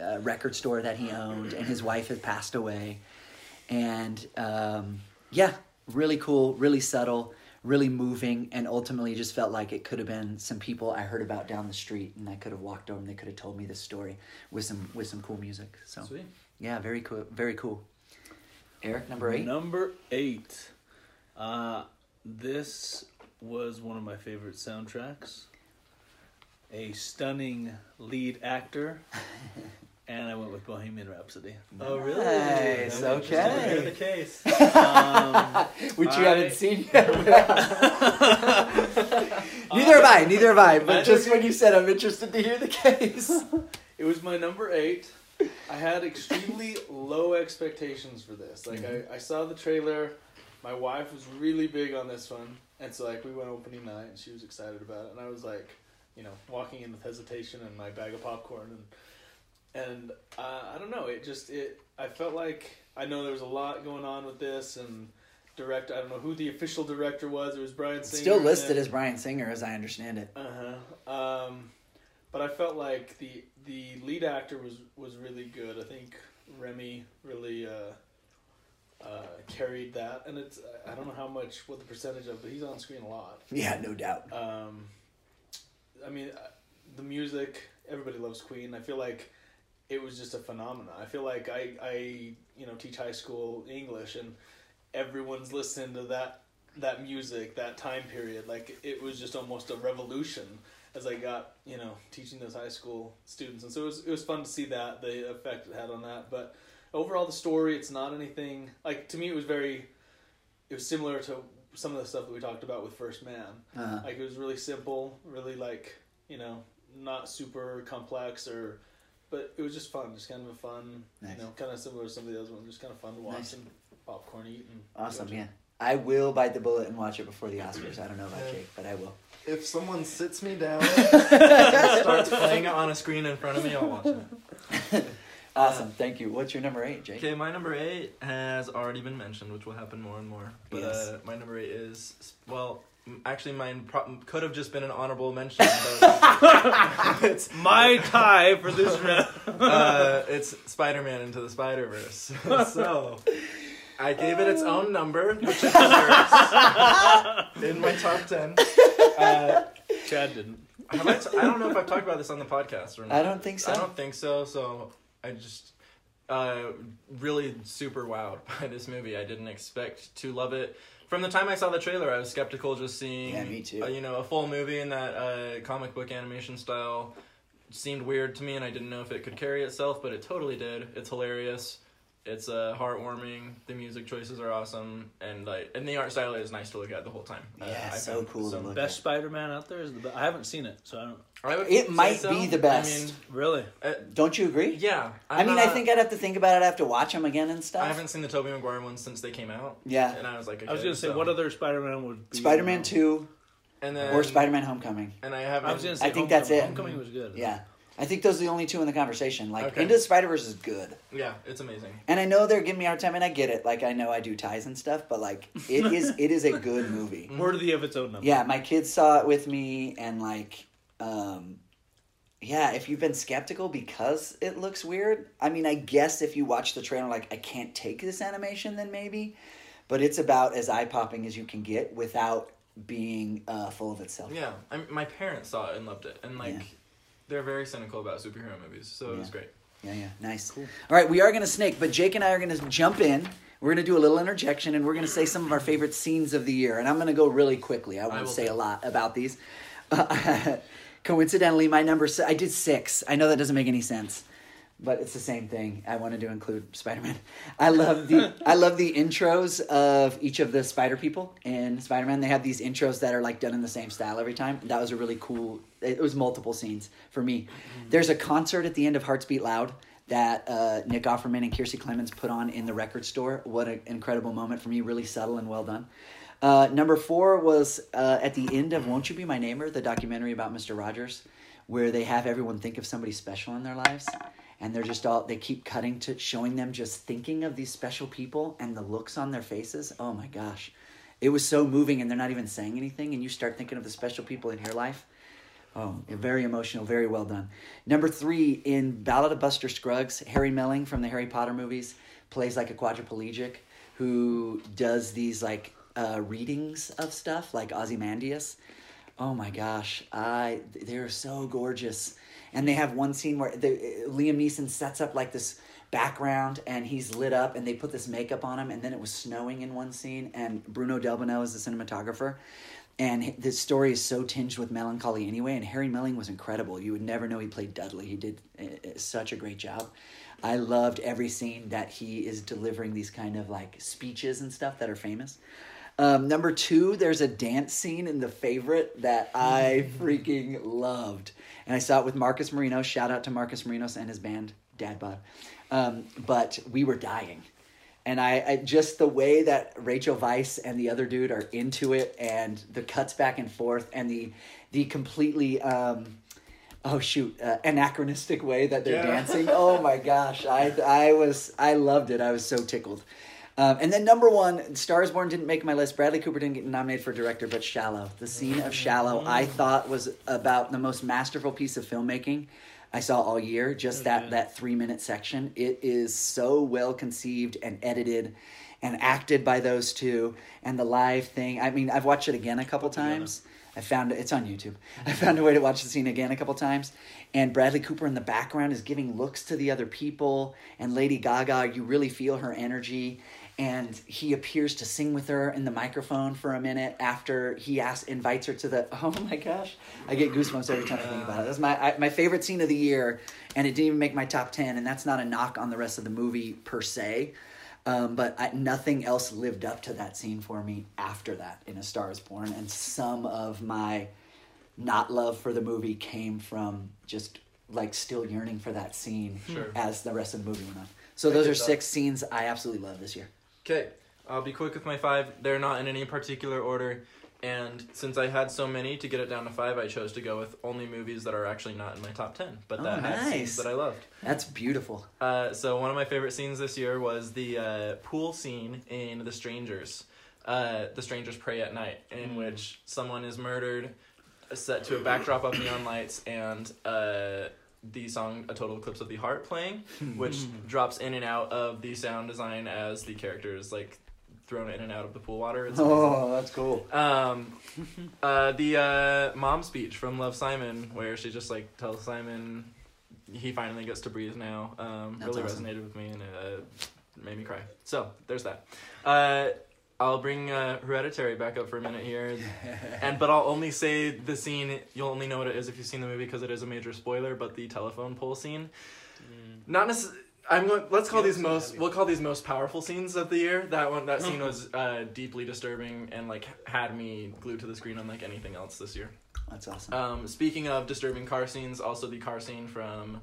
uh, record store that he owned, and his wife had passed away. And um, yeah, really cool, really subtle, really moving, and ultimately just felt like it could have been some people I heard about down the street, and I could have walked over and they could have told me this story with some with some cool music. So Sweet. yeah, very cool, very cool. Eric, number eight. Number eight. Uh, this was one of my favorite soundtracks. A stunning lead actor, and I went with Bohemian Rhapsody. Oh, really? Nice, I'm okay. hear the case. Um, Which you I- haven't seen yet. neither have I. Neither have I. But Neither just when you said, I'm interested to hear the case. It was my number eight. I had extremely low expectations for this. Like I, I saw the trailer. My wife was really big on this one, and so like we went opening night, and she was excited about it, and I was like, you know, walking in with hesitation and my bag of popcorn, and and uh, I don't know. It just it. I felt like I know there was a lot going on with this, and direct. I don't know who the official director was. It was Bryan Singer. Still listed as Bryan Singer, as I understand it. uh huh. Um, but I felt like the the lead actor was was really good. I think Rami really uh, uh, carried that, and it's I don't know how much what the percentage of, but he's on screen a lot. Yeah, no doubt. Um, I mean, uh, the music. Everybody loves Queen. I feel like it was just a phenomenon. I feel like I I you know teach high school English and everyone's listening to that that music that time period. Like it was just almost a revolution as I got you know teaching those high school students, and so it was it was fun to see that the effect it had on that. But overall, the story it's not anything like to me. It was very it was similar to some of the stuff that we talked about with First Man. Uh, Like it was really simple, really like you know not super complex or, but it was just fun, just kind of a fun, Nice. you know, kind of similar to some of the other ones, just kind of fun to watch Nice. and popcorn eat and awesome, yeah. I will bite the bullet and watch it before the Oscars. I don't know about Yeah. Jake, but I will. If someone sits me down and starts playing it on a screen in front of me, I'll watch it. Awesome, thank you. What's your number eight, Jake? Okay, my number eight has already been mentioned, which will happen more and more. But Yes. uh, my number eight is well, m- actually, mine pro- could have just been an honorable mention. But it's My tie for this round. uh, it's Spider-Man into the Spider-Verse. so I gave it its own number, which it deserves, in my top ten. Uh, Chad didn't. have I, t- I don't know if I've talked about this on the podcast or not. I don't think so. I don't think so. So I just uh, really super wowed by this movie. I didn't expect to love it. From the time I saw the trailer, I was skeptical just seeing, Yeah, me too. uh, you know, a full movie in that uh, comic book animation style seemed weird to me, and I didn't know if it could carry itself, but it totally did. It's hilarious. It's uh, heartwarming. The music choices are awesome, and like, and the art style is nice to look at the whole time. Uh, Yeah, I so found- cool to look Best Spider-Man out there is the. Be- I haven't seen it, so I don't. I would It might so. be the I best. mean, Really? uh, Don't you agree? yeah. i I'm mean, I think I'd have to think about it. I have to watch them again and stuff. I haven't seen the Tobey Maguire ones since they came out, Yeah. and I was like, I was gonna say, so- what other Spider-Man would be? Spider Man 2 and then or Spider Man Homecoming. and I haven't. I was gonna say. I think that's it. Homecoming was good. Yeah. I think those are the only two in the conversation. Like, Okay. Into the Spider Verse is good. Yeah, it's amazing. And I know they're giving me a hard time, and I get it. Like, I know I do ties and stuff, but, like, it is it is a good movie. Worthy of its own number. Yeah, my kids saw it with me, and, like, um, yeah, if you've been skeptical because it looks weird, I mean, I guess if you watch the trailer, like, I can't take this animation, then maybe. But it's about as eye popping as you can get without being uh, full of itself. Yeah, I mean, my parents saw it and loved it, and like, Yeah. They're very cynical about superhero movies, so it was great. Yeah, yeah, nice. Cool. All right, we are going to snake, but Jake and I are going to jump in. We're going to do a little interjection, and we're going to say some of our favorite scenes of the year. And I'm going to go really quickly. I won't will say too. a lot about these. coincidentally, my number si- I did six. I know that doesn't make any sense, but it's the same thing. I wanted to include Spider Man. I love the I love the intros of each of the Spider people in Spider Man. They have these intros that are like done in the same style every time. That was a really cool. It was multiple scenes for me. There's a concert at the end of Hearts Beat Loud that uh, Nick Offerman and Kiersey Clemons put on in the record store. What an incredible moment for me! Really subtle and well done. Uh, number four was uh, at the end of "Won't You Be My Neighbor," the documentary about Mister Rogers, where they have everyone think of somebody special in their lives, and they're just all they keep cutting to showing them just thinking of these special people and the looks on their faces. Oh my gosh, it was so moving, and they're not even saying anything, and you start thinking of the special people in your life. Oh, very emotional, very well done. Number three in Ballad of Buster Scruggs, Harry Melling from the Harry Potter movies plays like a quadriplegic who does these like uh, readings of stuff, like Ozymandias. Oh my gosh, I they're so gorgeous, and they have one scene where the, Liam Neeson sets up like this background and he's lit up and they put this makeup on him and then it was snowing in one scene and Bruno Delbonnel is the cinematographer and this story is so tinged with melancholy anyway and harry melling was incredible. You would never know he played dudley. He did uh, such a great job. I loved every scene that he is delivering these kind of like speeches and stuff that are famous. Um, number two there's a dance scene in the favorite that i freaking loved. And i saw it with marcus marino. Shout out to marcus marinos and his band dad bod. Um, but we were dying and I, I, just the way that Rachel Weisz and the other dude are into it, and the cuts back and forth, and the the completely um, oh shoot uh, anachronistic way that they're Yeah. dancing. Oh my gosh, I I was I loved it. I was so tickled. Um, and then number one, Stars Born didn't make my list. Bradley Cooper didn't get nominated for director, but Shallow, the scene of Shallow, I thought was about the most masterful piece of filmmaking I saw all year. Just that Okay. that three minute section. It is so well conceived and edited, and acted by those two. And the live thing. I mean, I've watched it again a couple times. I found it's on YouTube. I found a way to watch the scene again a couple times, and Bradley Cooper in the background is giving looks to the other people, and Lady Gaga, you really feel her energy, and he appears to sing with her in the microphone for a minute after he asks, invites her to the. Oh my gosh, I get goosebumps every time I think about it. That's my I, my favorite scene of the year, and it didn't even make my top ten, and that's not a knock on the rest of the movie per se. Um, but I, nothing else lived up to that scene for me after that in A Star Is Born, and some of my not love for the movie came from just like still yearning for that scene Sure. as the rest of the movie went on. So those are six scenes I absolutely love this year. Okay, I'll be quick with my five. They're not in any particular order, and since I had so many to get it down to five, I chose to go with only movies that are actually not in my top ten, but Oh, that had nice. scenes that I loved. That's beautiful. Uh, so one of my favorite scenes this year was the uh, pool scene in The Strangers. Uh, the Strangers Prey at Night, in which someone is murdered, set to a backdrop of neon lights, and uh, the song "A Total Eclipse of the Heart" playing, which drops in and out of the sound design as the characters like thrown in and out of the pool water. It's. Oh, that's cool. Um, uh, the uh, mom speech from Love Simon, where she just like tells Simon he finally gets to breathe now, um, really awesome. resonated with me and it uh, made me cry. So there's that. Uh, I'll bring uh, Hereditary back up for a minute here, and but I'll only say the scene. You'll only know what it is if you've seen the movie because it is a major spoiler. But the telephone pole scene, not necessarily. I'm going. Let's call Yeah, these most. We'll call these most powerful scenes of the year. That one. That scene was uh, deeply disturbing and like had me glued to the screen unlike anything else this year. That's awesome. Um, speaking of disturbing car scenes, also the car scene from.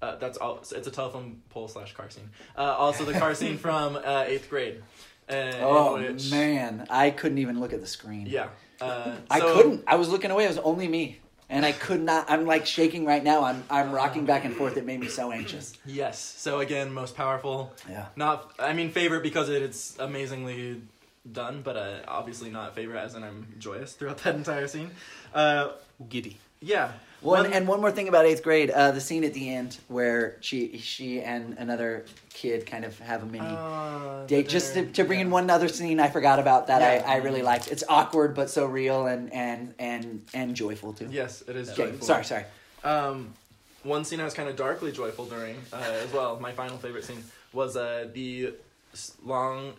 Uh, that's all. It's a telephone pole slash car scene. Uh, also the car scene from uh, eighth grade. Uh, in oh which- man, I couldn't even look at the screen. Yeah. Uh, I so- couldn't. I was looking away. It was only me, and I could not. I'm like shaking right now. I'm I'm rocking back and forth. It made me so anxious. Yes. So again, most powerful. Yeah. Not. I mean, favorite because it, it's amazingly done, but uh, obviously not favorite as in I'm joyous throughout that entire scene. Uh, Giddy. yeah. One- and, one more thing about eighth grade, uh, the scene at the end where she she and another kid kind of have a mini Uh, date. Just to, to bring in one other scene I forgot about that Yeah. I, I really liked. It's awkward but so real and and and and joyful too. Yes, it is. Okay, joyful. sorry, sorry. Um, one scene I was kind of darkly joyful during uh, as well. My final favorite scene was uh, the long,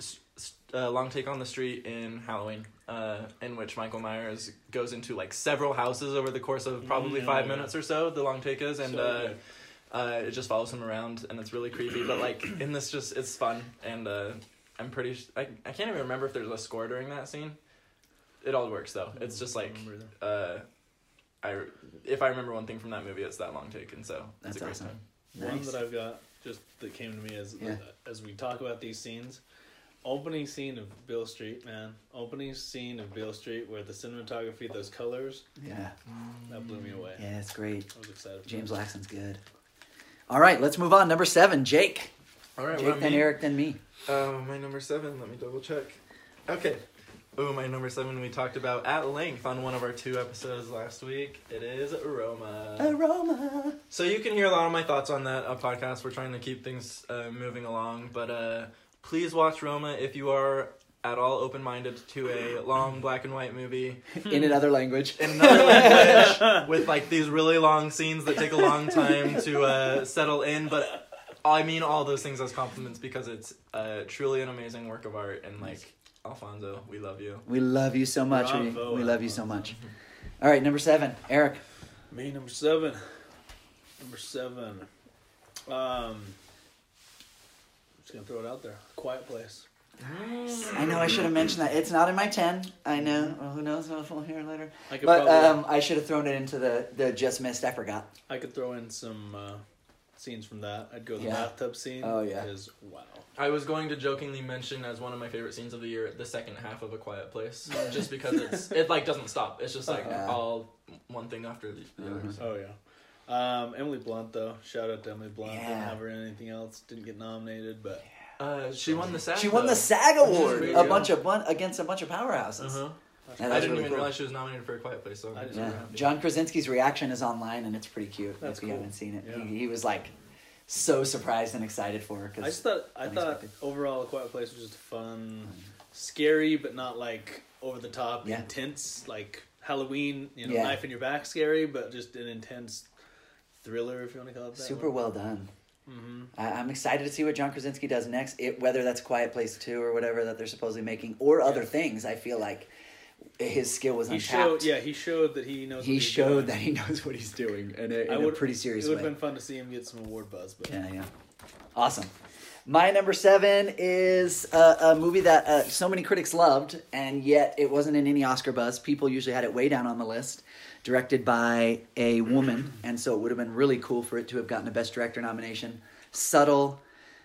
uh, long take on the street in Halloween, uh, in which Michael Myers goes into like several houses over the course of probably Mm, five yeah. minutes or so. The long take is, and So uh, good. uh, it just follows him around, and it's really creepy. But like in this, just it's fun, and uh, I'm pretty. Sh- I I can't even remember if there's a score during that scene. It all works though. It's just like uh, I if I remember one thing from that movie, it's that long take, and so That's it's a great awesome. time. One that I've got just that came to me as Yeah. as we talk about these scenes. Opening scene of Beale Street, man. Opening scene of Beale Street where the cinematography, those colors, Yeah, that blew me away. yeah, it's great. I was excited. James that. Laxton's good. All right, let's move on. Number seven, Jake. All right, Jake, then Eric, then me. Uh, my number seven. Let me double check. Okay, Oh, my number seven we talked about at length on one of our two episodes last week. It is Aroma. Aroma. So you can hear a lot of my thoughts on that uh, podcast. We're trying to keep things uh, moving along, but uh, please watch Roma if you are at all open-minded to a long black and white movie In another language. in another language with like these really long scenes that take a long time to uh, settle in. But I mean all those things as compliments because it's uh, truly an amazing work of art. And like Alfonso, we love you. We love you so much. We, Bravo, we love you so much. All right, number seven, Eric. Me number seven. Number seven. Um, I'm just gonna throw it out there. Quiet Place. Nice. I know I should have mentioned that. It's not in my ten. I know. Well, who knows if we'll hear it later. I could But probably, um, I should have thrown it into the the just missed. I forgot. I could throw in some uh, scenes from that. I'd go the Yeah. bathtub scene. Oh, yeah. Is wow. I was going to jokingly mention as one of my favorite scenes of the year the second half of A Quiet Place, just because it's it like doesn't stop. It's just like Yeah. all one thing after the, the other. So. Oh yeah. Um, Emily Blunt though. Shout out to Emily Blunt. Didn't have her in anything else. Didn't get nominated, but Uh, she won the SAG. She won though. the SAG Which award a bunch of one against a bunch of powerhouses. Uh-huh. Yeah, I didn't really even cool. realize she was nominated for A Quiet Place. So I I'm didn't super Yeah. John Krasinski's reaction is online and it's pretty cute. That's if you cool. haven't seen it, Yeah. he, he was like so surprised and excited for her I because just thought I thought overall, A Quiet Place was just fun, scary, but not like over the top, Yeah. intense, like Halloween. You know, Yeah. knife in your back, scary, but just an intense thriller, if you want to call it that. super well done. hmm I, I'm excited to see what John Krasinski does next. It, whether that's Quiet Place Two or whatever that they're supposedly making, or other things. I feel like his skill was He untapped. showed, yeah, he showed that he knows. he what he's showed doing. that he knows what he's doing and in a, in I a would- pretty serious It would have been fun to see him get some award buzz, but Yeah, yeah. Awesome. My number seven is a, a movie that uh, so many critics loved, and yet it wasn't in any Oscar buzz. People usually had it way down on the list. Directed by a woman, and so it would have been really cool for it to have gotten a Best Director nomination. Subtle,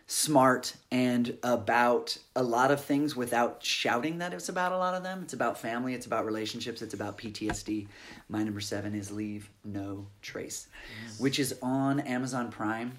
smart, and about a lot of things without shouting that it's about a lot of them. It's about family, it's about relationships, it's about PTSD. My number seven is Leave No Trace, which is on Amazon Prime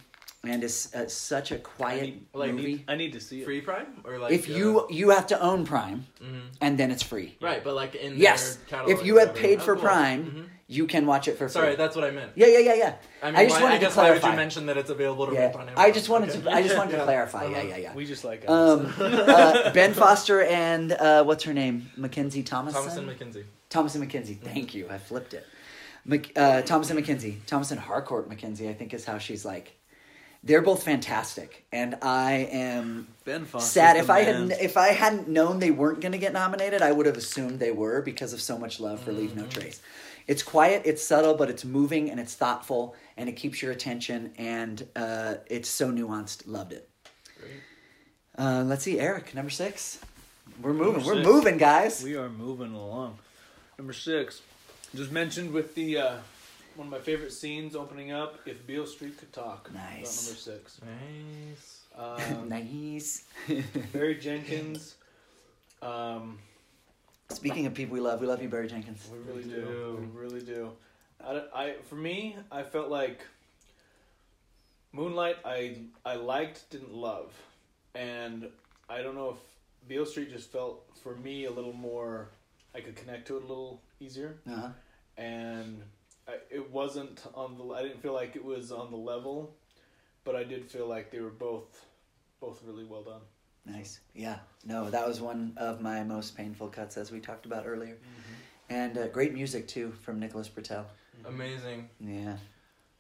and is uh, such a quiet need- like, movie. I need to see it. Free Prime or like if uh, you you have to own Prime, mhm. and then it's free. right, but like in Yes, catalog if you have or paid for Oh, cool. Prime, Mhm. you can watch it for free. Sorry, that's what I meant. yeah, yeah, yeah, yeah. I, mean, I just why, wanted I to guess why would you clarify. mention that it's available to Yeah, rent on Amazon? I just wanted Okay. to. I just wanted to Yeah. clarify. Yeah, Uh-huh. yeah, yeah. We just like Um, uh, ben Foster and uh, what's her name? Mackenzie Thomasin. Thomas and McKinsey. Thomasin McKenzie. Thank you. I flipped it. Mc, uh, Thomasin McKenzie. Thomasin Harcourt McKenzie. I think is how she's like. They're both fantastic, and I am Ben Foster's sad if I had if I hadn't known they weren't going to get nominated, I would have assumed they were because of so much love for Leave Mm-hmm. No Trace. It's quiet, it's subtle, but it's moving and it's thoughtful, and it keeps your attention, and uh, it's so nuanced. Loved it. Great. Uh, let's see, Eric, number six. We're moving. Number We're moving, guys. We are moving along. Number six, just mentioned with the uh, one of my favorite scenes opening up. If Beale Street could talk. Nice. Number six. Nice. Um, nice. Barry Jenkins. Um, Speaking of people we love, we love you, Barry Jenkins. we really We do. do. We really do. I, I for me, I felt like Moonlight. I I liked, didn't love, and I don't know if Beale Street just felt for me a little more. I could connect to it a little easier. Uh-huh. and I, it wasn't on the. I didn't feel like it was on the level, but I did feel like they were both, both really well done. Nice. Yeah. No, that was one of my most painful cuts, as we talked about earlier. And uh, great music, too, from Nicholas Britell. Amazing. Yeah.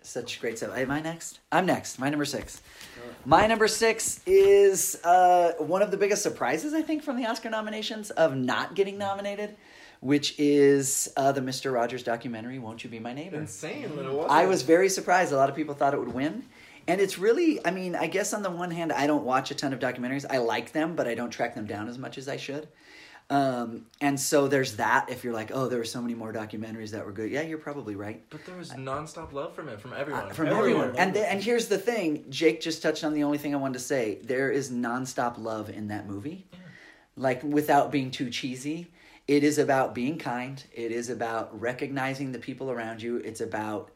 Such great stuff. Am I next? I'm next. My number six. Alright. My number six is uh, one of the biggest surprises, I think, from the Oscar nominations of not getting nominated, which is uh, the Mr. Rogers documentary, Won't You Be My Neighbor? Insane that it was. I was very surprised. A lot of people thought it would win. And it's really, I mean, I guess on the one hand, I don't watch a ton of documentaries. I like them, but I don't track them down as much as I should. Um, and so there's that. If you're like, oh, there were so many more documentaries that were good. Yeah, you're probably right. But there was nonstop love from it from everyone. Uh, from Everyone. everyone. And the, and here's the thing, Jake just touched on the only thing I wanted to say. There is nonstop love in that movie. Like without being too cheesy, it is about being kind. It is about recognizing the people around you. It's about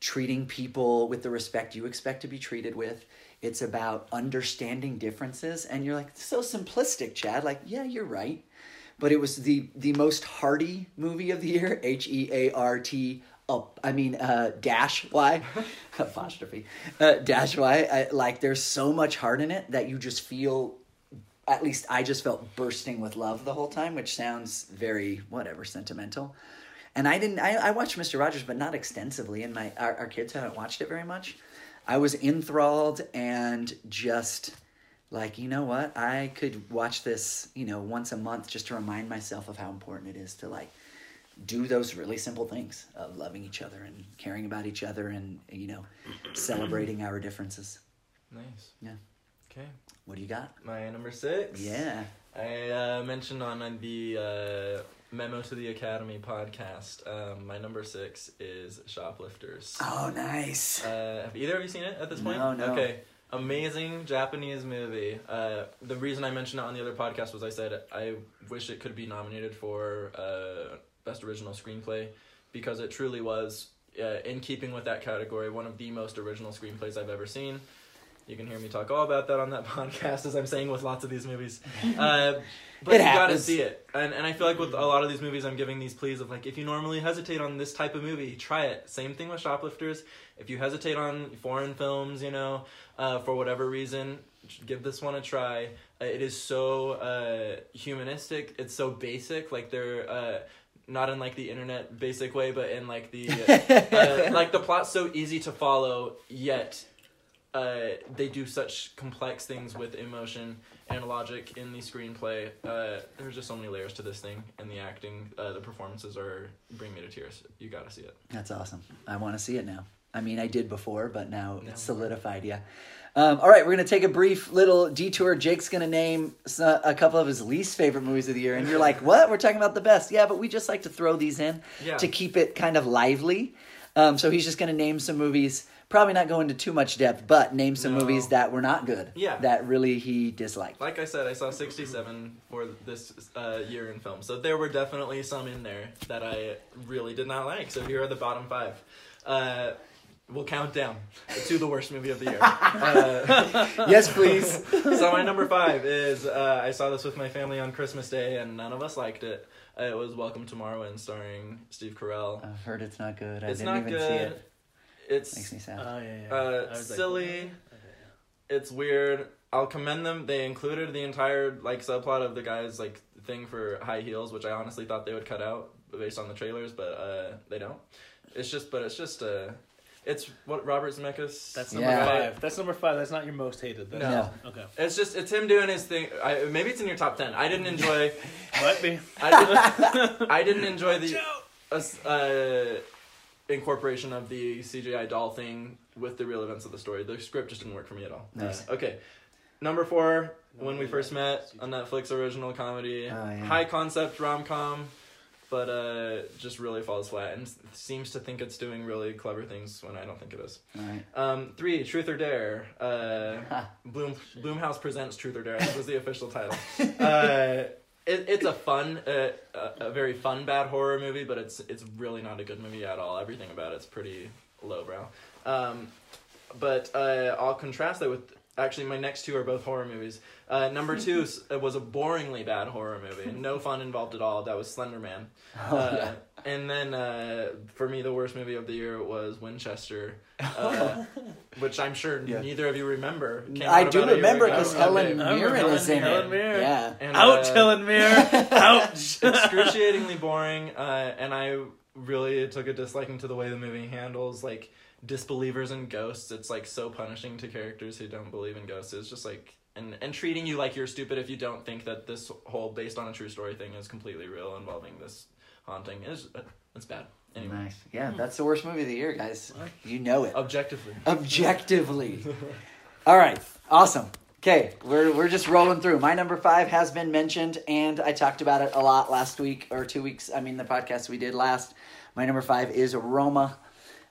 treating people with the respect you expect to be treated with. It's about understanding differences and you're like so simplistic, Chad. Like, yeah, you're right. but it was the the most hearty movie of the year. H E A R T. Up, I mean, uh, dash Y, apostrophe, uh, dash Y. I, like, there's so much heart in it that you just feel. At least I just felt bursting with love the whole time, which sounds very whatever sentimental. And I didn't. I, I watched Mister Rogers, but not extensively. And my our, our kids haven't watched it very much. I was enthralled and just like you know what I could watch this you know once a month just to remind myself of how important it is to like do those really simple things of loving each other and caring about each other and you know celebrating our differences. Nice. Yeah. Okay. What do you got? My number six. Yeah. I uh, mentioned on the uh, Memo to the Academy podcast. Um, my number six is Shoplifters. Oh, nice. Uh, have either of you seen it at this point? No, no. Okay. Amazing Japanese movie. Uh, the reason I mentioned it on the other podcast was I said I wish it could be nominated for uh, Best Original Screenplay because it truly was, uh, in keeping with that category, one of the most original screenplays I've ever seen. You can hear me talk all about that on that podcast, as I'm saying with lots of these movies. Uh, but It you gotta see it, and and I feel like with a lot of these movies, I'm giving these pleas of like, if you normally hesitate on this type of movie, try it. Same thing with Shoplifters. If you hesitate on foreign films, you know, uh, for whatever reason, give this one a try. Uh, it is so uh, humanistic. It's so basic. Like they're. Uh, not in like the internet basic way, but in like the uh, like the plot's so easy to follow, yet uh, they do such complex things with emotion and logic in the screenplay. Uh, there's just so many layers to this thing, and the acting, uh, the performances are bring me to tears. You gotta see it. That's awesome. I want to see it now. I mean, I did before, but now Now. it's solidified. Yeah. Um, all right, we're gonna take a brief little detour. Jake's gonna name a couple of his least favorite movies of the year, and you're like, "What? We're talking about the best?" Yeah, but we just like to throw these in Yeah. to keep it kind of lively. Um, so he's just gonna name some movies. Probably not go into too much depth, but name some No. movies that were not good. Yeah. That really he disliked. Like I said, I saw 67 for this uh, year in film, so there were definitely some in there that I really did not like. So here are the bottom five. Uh, we'll count down to the worst movie of the year. Uh, yes, please. so my number five is uh, I saw this with my family on Christmas Day, and none of us liked it. Uh, it was Welcome to Marwen, starring Steve Carell. I've heard it's not good. I it's didn't not even good. see it. It's Makes me sad. Oh yeah, yeah. Uh, I was like, silly. okay, it's weird. I'll commend them. They included the entire like subplot of the guy's like thing for high heels, which I honestly thought they would cut out based on the trailers, but uh, they don't. It's just, but it's just uh, it's what Robert Zemeckis. That's number Yeah. five. That's number five. That's not your most hated. That's No. Okay. It's just it's him doing his thing. I, maybe it's in your top ten. I didn't enjoy. Might be. I didn't. I didn't enjoy the uh, uh, incorporation of the CGI doll thing with the real events of the story. The script just didn't work for me at all. Nice. Okay, number four. When we first met, a Netflix original comedy, Oh, yeah. high concept rom com, but uh, just really falls flat and seems to think it's doing really clever things when I don't think it is. All right. Um, three, Truth or Dare. Uh, Bloom Blumhouse presents Truth or Dare. That was the official title. Uh, it, it's a fun, uh, a, a very fun bad horror movie, but it's it's really not a good movie at all. Everything about it's pretty lowbrow. Um, but uh, I'll contrast that with actually my next two are both horror movies. Uh, number two uh, was a boringly bad horror movie, no fun involved at all. That was Slender Man. Oh, Uh, yeah. And then uh, for me, the worst movie of the year was Winchester, uh, which I'm sure Yeah. neither of you remember. Came I do about a year remember because Helen Mirren Helen- is in Helen it. Mirren. Yeah. And, Ouch, uh, Helen Mirren. Ouch. excruciatingly boring, uh, and I really took a disliking to the way the movie handles like disbelievers and ghosts. It's like so punishing to characters who don't believe in ghosts. It's just like and and treating you like you're stupid if you don't think that this whole based on a true story thing is completely real involving this haunting. It's it's bad. Anyway, Nice. Yeah, that's the worst movie of the year, guys. You know it. objectively. Objectively. All right. Awesome. Okay, we're we're just rolling through. My number five has been mentioned, and I talked about it a lot last week or two weeks. I mean, the podcast we did last. My number five is Roma,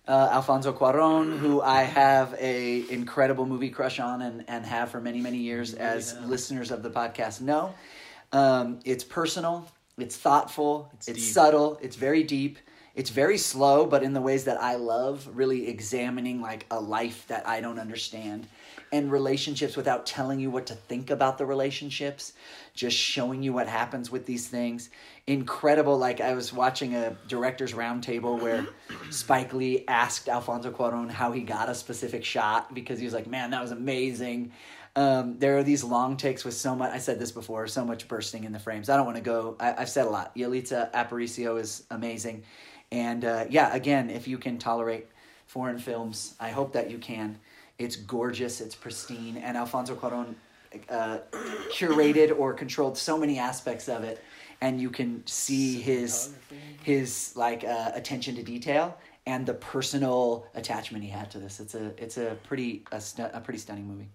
uh, Alfonso Cuarón, who I have a incredible movie crush on and and have for many many years, as have. listeners of the podcast know. Um, it's personal. It's thoughtful. It's, It's subtle. It's very deep. It's very slow, but in the ways that I love, really examining like a life that I don't understand and relationships without telling you what to think about the relationships, just showing you what happens with these things. Incredible. Like I was watching a director's roundtable where Spike Lee asked Alfonso Cuaron how he got a specific shot because he was like, "Man, that was amazing." Um, there are these long takes with so much. I said this before. So much bursting in the frames. I don't want to go. I, I've said a lot. Yalitza Aparicio is amazing, and uh, yeah, again, if you can tolerate foreign films, I hope that you can. It's gorgeous. It's pristine, and Alfonso Cuarón uh, curated or controlled so many aspects of it, and you can see his his like uh, attention to detail and the personal attachment he had to this. It's a it's a pretty a, stu- a pretty stunning movie.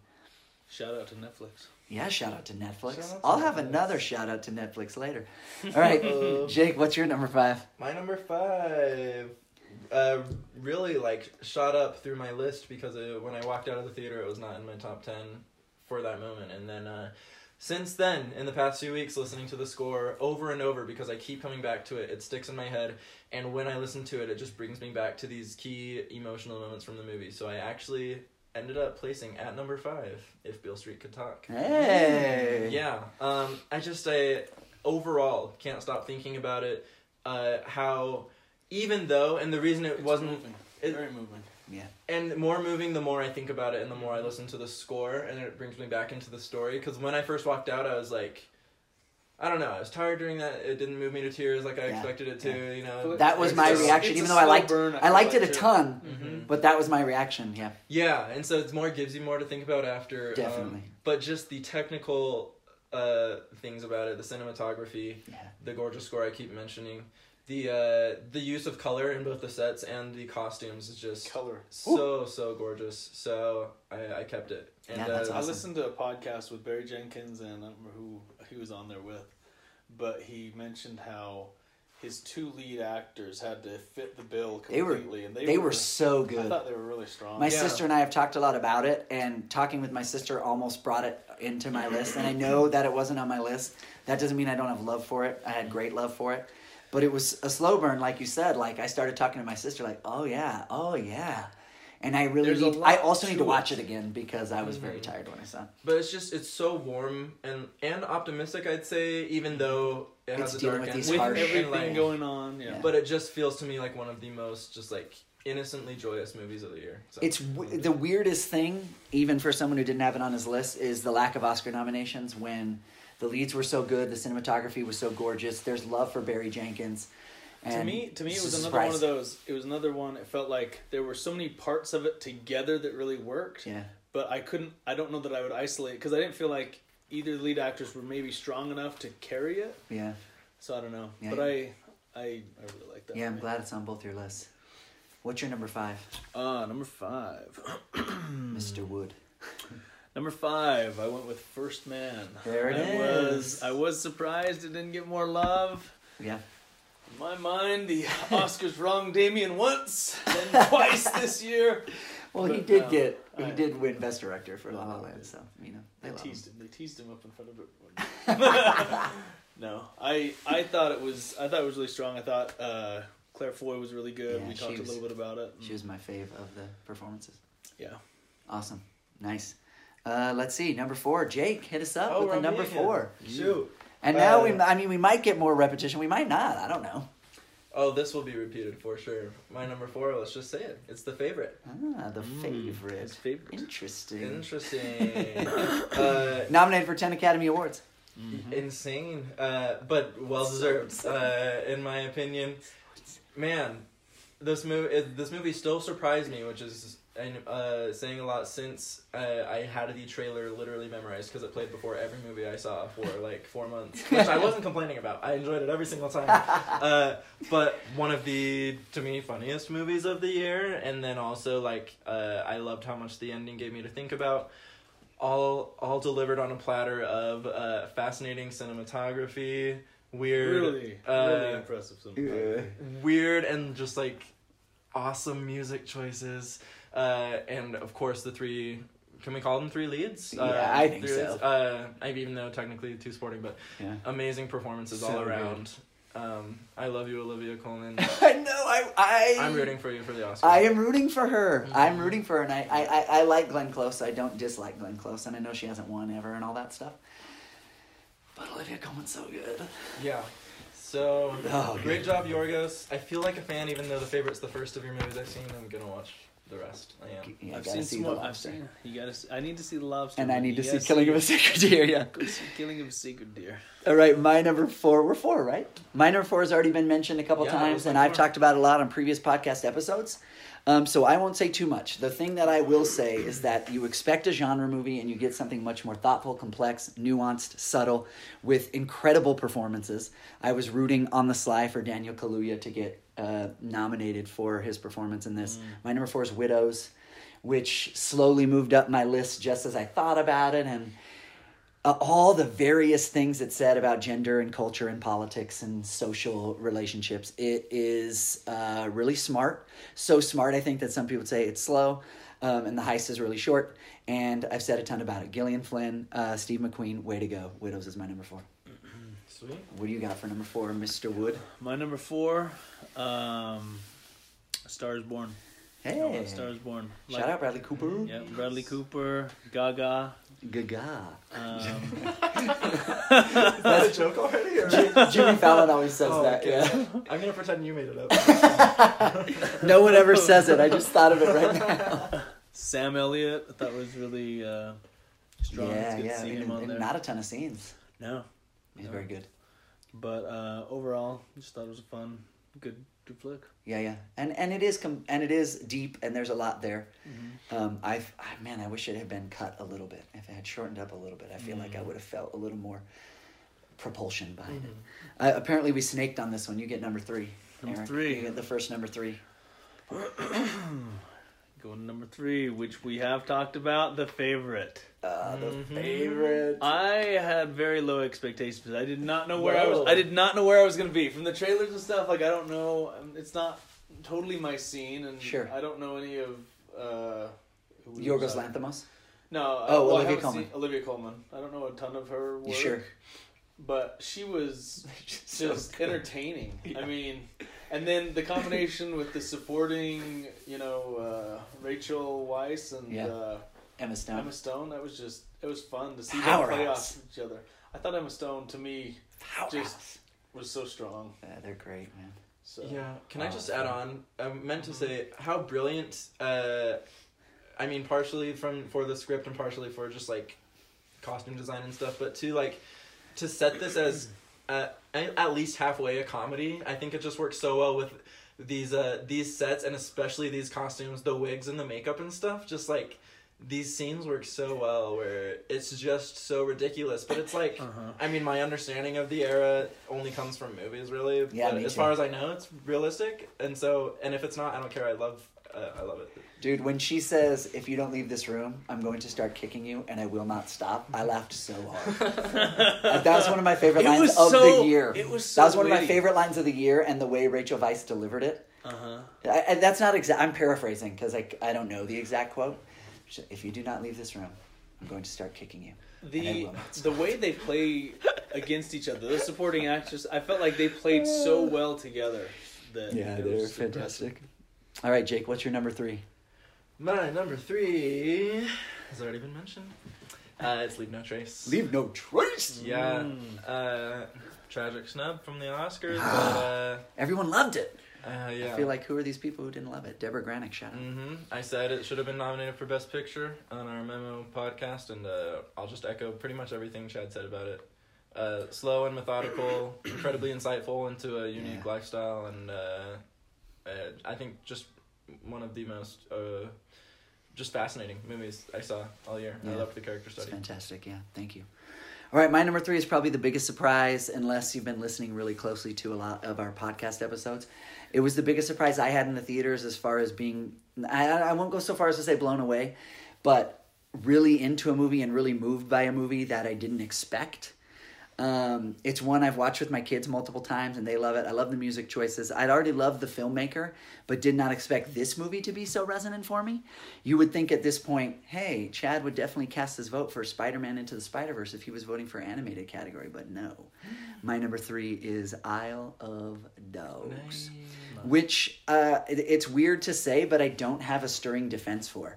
Shout out to Netflix. Yeah, shout out to Netflix. Out to I'll have another shout out to Netflix later. All right, Jake, what's your number five? My number five, uh, really like shot up through my list because it, when I walked out of the theater, it was not in my top ten for that moment, and then uh, since then, in the past few weeks, listening to the score over and over because I keep coming back to it, it sticks in my head, and when I listen to it, it just brings me back to these key emotional moments from the movie. So I actually ended up placing at number five, if Beale Street could talk. Hey. Yeah. Um, I just I overall can't stop thinking about it. Uh, how even though and the reason it It's wasn't moving. it- Very moving. Yeah. And more moving the more I think about it and the more I listen to the score and it brings me back into the story because when I first walked out I was like I don't know I was tired during that it didn't move me to tears like I Yeah. expected it to you know That was my just- reaction, even though I liked burn, I feel liked it a too. ton, Mhm. but that was my reaction. Yeah, Yeah, and so it's more gives you more to think about after. um, Definitely. but just the technical uh, things about it, the cinematography, yeah. the gorgeous score I keep mentioning, the uh, the use of color in both the sets and the costumes is just Color. so so gorgeous. So I, I kept it. And Yeah, that's uh, I listened to a podcast with Barry Jenkins, and I don't remember who he was on there with, but he mentioned how his two lead actors had to fit the bill They were- completely, and they, They were so good. I thought they were really strong. My Yeah. sister and I have talked a lot about it, and talking with my sister almost brought it into my list. And I know that it wasn't on my list. That doesn't mean I don't have love for it. I had great love for it, but it was a slow burn, like you said. Like I started talking to my sister, like, "Oh yeah, oh yeah," and I really There's need. I also need to to watch it. it again because I was very Mhm. tired when I saw it. but it's just it's so warm and and optimistic. I'd say even though it It's has a dark with end. these with everything like, going on. Yeah. Yeah. But it just feels to me like one of the most just like innocently joyous movies of the year. So. It's w- the weirdest thing, even for someone who didn't have it on his list, is the lack of Oscar nominations when the leads were so good, the cinematography was so gorgeous. There's love for Barry Jenkins. to me, to me, it was another one of those. It was another one. It felt like there were so many parts of it together that really worked, Yeah, but I couldn't. I don't know that I would isolate because I didn't feel like either lead actors were maybe strong enough to carry it. yeah, So I don't know, Yeah. but I, I, I really like that. yeah. I'm movie. glad it's on both your lists. What's your number five, Uh, number five. Mr. Wood? Number five, I went with First Man. There it I is. Was, I was surprised it didn't get more love. Yeah, In my mind, the Oscars wronged Damien once, then twice this year. well, he did um, get he I- did win Best Director for La La Land, so you know They they teased him. him. They teased him up in front of everyone. no, I I thought it was I thought it was really strong. I thought uh, Claire Foy was really good. Yeah, we talked was- a little bit about it. She was my fave of the performances. yeah. Awesome, nice. Uh, let's see, number four. Jake, hit us up Oh, with the we're on me number again. four. Shoot. And now we, Uh, I mean, we might get more repetition. We might not. I don't know. Oh, this will be repeated for sure. My number four. Let's just say it. It's the favorite. Ah, the Mm, favorite. his favorite. Interesting. Interesting. uh, Nominated for ten Academy Awards. insane, uh, but well deserved, uh, in my opinion. Man, this movie this movie still surprised me, which is and uh, saying a lot since uh, I had the trailer literally memorized because it played before every movie I saw for like four months, which I wasn't complaining about. I enjoyed it every single time. Uh, but one of the to me funniest movies of the year, and then also like uh, I loved how much the ending gave me to think about. All all delivered on a platter of uh, fascinating cinematography, weird, Really, uh, really impressive. cinematography. weird and just like awesome music choices, uh, and of course the three. Can we call them three leads? Yeah, uh, I think so. leads. Uh, I even though technically two sporting, but Yeah. amazing performances So all around. Um, I love you, Olivia Colman. I know. I I I'm rooting for you for the Oscars. I am rooting for her. I'm Mhm. rooting for her, and I, I, I, I like Glenn Close. I don't dislike Glenn Close, and I know she hasn't won ever and all that stuff. But Olivia Colman's so good. Yeah. So Oh, great good. job, Yorgos. I feel like a fan, even though the favorite's the first of your movies I've seen. I'm gonna watch the rest. I am. Yeah, I've gotta seen see some the more. I've lobster. seen. You gotta. See, I need to see the lobster. And I need to see gotta Killing of a Sacred Deer. Yeah. Killing of a Sacred Deer. All right, my number four. We're four, right? My number four has already been mentioned a couple Yeah, times, and I've four. talked about it a lot on previous podcast episodes. Um, so I won't say too much. The thing that I will say is that you expect a genre movie and you get something much more thoughtful, complex, nuanced, subtle, with incredible performances. I was rooting on the sly for Daniel Kaluuya to get uh, nominated for his performance in this. My number four is Widows, which slowly moved up my list just as I thought about it and uh, all the various things it said about gender and culture and politics and social relationships. It is uh, really smart. So smart, I think, that some people would say it's slow. Um, and the heist is really short. And I've said a ton about it. Gillian Flynn, uh, Steve McQueen, way to go. Widows is my number four. Sweet. What do you got for number four, Mr. Wood? My number four, um, A Star is Born. Hey, Oh, A Star is Born. shout out Bradley Cooper. Yeah, Bradley Cooper, Gaga. Gaga. Um, Is that a joke already? Or? Jimmy Fallon always says Oh, that. okay. Yeah. I'm gonna pretend you made it up. no one ever says it. I just thought of it right now. Sam Elliott, I thought was really uh, strong. it's yeah, good yeah. to see and- him on there. not a ton of scenes. no, He's very good. but uh, overall, just thought it was a fun, good, good flick. Yeah, yeah, and and it is com- and it is deep, and there's a lot there. Mm-hmm. Um, I've I, man, I wish it had been cut a little bit. If it had shortened up a little bit, I feel like I Mm. would have felt a little more propulsion behind Mm-hmm. it. Uh, apparently, we snaked on this one. You get number three. Number Eric. three. You get the first number three. Going to number three, which we have talked about, the favorite. Uh, the Mhm. favorite. I had very low expectations. because I did not know where I was. I did not know where I was going to be from the trailers and stuff. Like I don't know. um, It's not totally my scene, and Sure. I don't know any of. Uh, who Yorgos? Lanthimos. No. uh, Oh, well, Olivia haven't Colman. Olivia Colman. I don't know a ton of her work. You sure? But she was just good. entertaining. Yeah. I mean, and then the combination with the supporting, you know, uh, Rachel Weisz and Yeah. uh, Emma Stone. Emma Stone. That was just it was fun to see them play Powerhouse. off each other. I thought Emma Stone to me Powerhouse. just- was so strong. Yeah, they're great, man. So Yeah. Can I Oh, just add on? I meant to say how brilliant. Uh, I mean, partially from for the script and partially for just like costume design and stuff, but to like to set this as uh, at least halfway a comedy. I think it just works so well with these uh these sets and especially these costumes, the wigs and the makeup and stuff. Just like these scenes work so well where it's just so ridiculous, but it's like. Uh-huh. I mean, my understanding of the era only comes from movies, really. Yeah, as too. far as I know, it's realistic, and so, and if it's not, I don't care. I love, uh, I love it. Dude, when she says, "If you don't leave this room, I'm going to start kicking you, and I will not stop," I laughed so hard. That was one of my favorite It lines was of so- the year. it was so that was one of my witty. favorite lines of the year, and the way Rachel Weisz delivered it. Uh huh. I, I, that's not exact. I'm paraphrasing because I, I don't know the exact quote. She- If you do not leave this room, I'm going to start kicking you. And I The will not the way they play against each other, the supporting actors, I felt like they played so well together. That Yeah, it they're was fantastic. All right, Jake, what's your number three? My number three has already been mentioned. Uh, it's Leave No Trace. Leave no trace. Yeah. Mm. Uh, tragic snub from the Oscars, but uh, Everyone loved it. uh, yeah. I feel like who are these people who didn't love it? Debra Granik, shout out. hmm I said it should have been nominated for Best Picture on our memo podcast, and uh, I'll just echo pretty much everything Chad said about it. Uh, slow and methodical, incredibly insightful into a unique Yeah. lifestyle, and uh, uh, I think just one of the most uh, just fascinating movies I saw all year. I Yeah. loved the character It's fantastic. Yeah, thank you. All right, my number three is probably the biggest surprise, unless you've been listening really closely to a lot of our podcast episodes. It was the biggest surprise I had in the theaters as far as being, I, I won't go so far as to say blown away, but really into a movie and really moved by a movie that I didn't expect. Um, it's one I've watched with my kids multiple times, and they love it. I love the music choices. I'd already loved the filmmaker, but did not expect this movie to be so resonant for me. You would think at this point, hey, Chad would definitely cast his vote for Spider-Man Into the Spider-Verse if he was voting for animated category, but no. My number three is Isle of Dogs, which uh, it- it's weird to say, but I don't have a stirring defense for.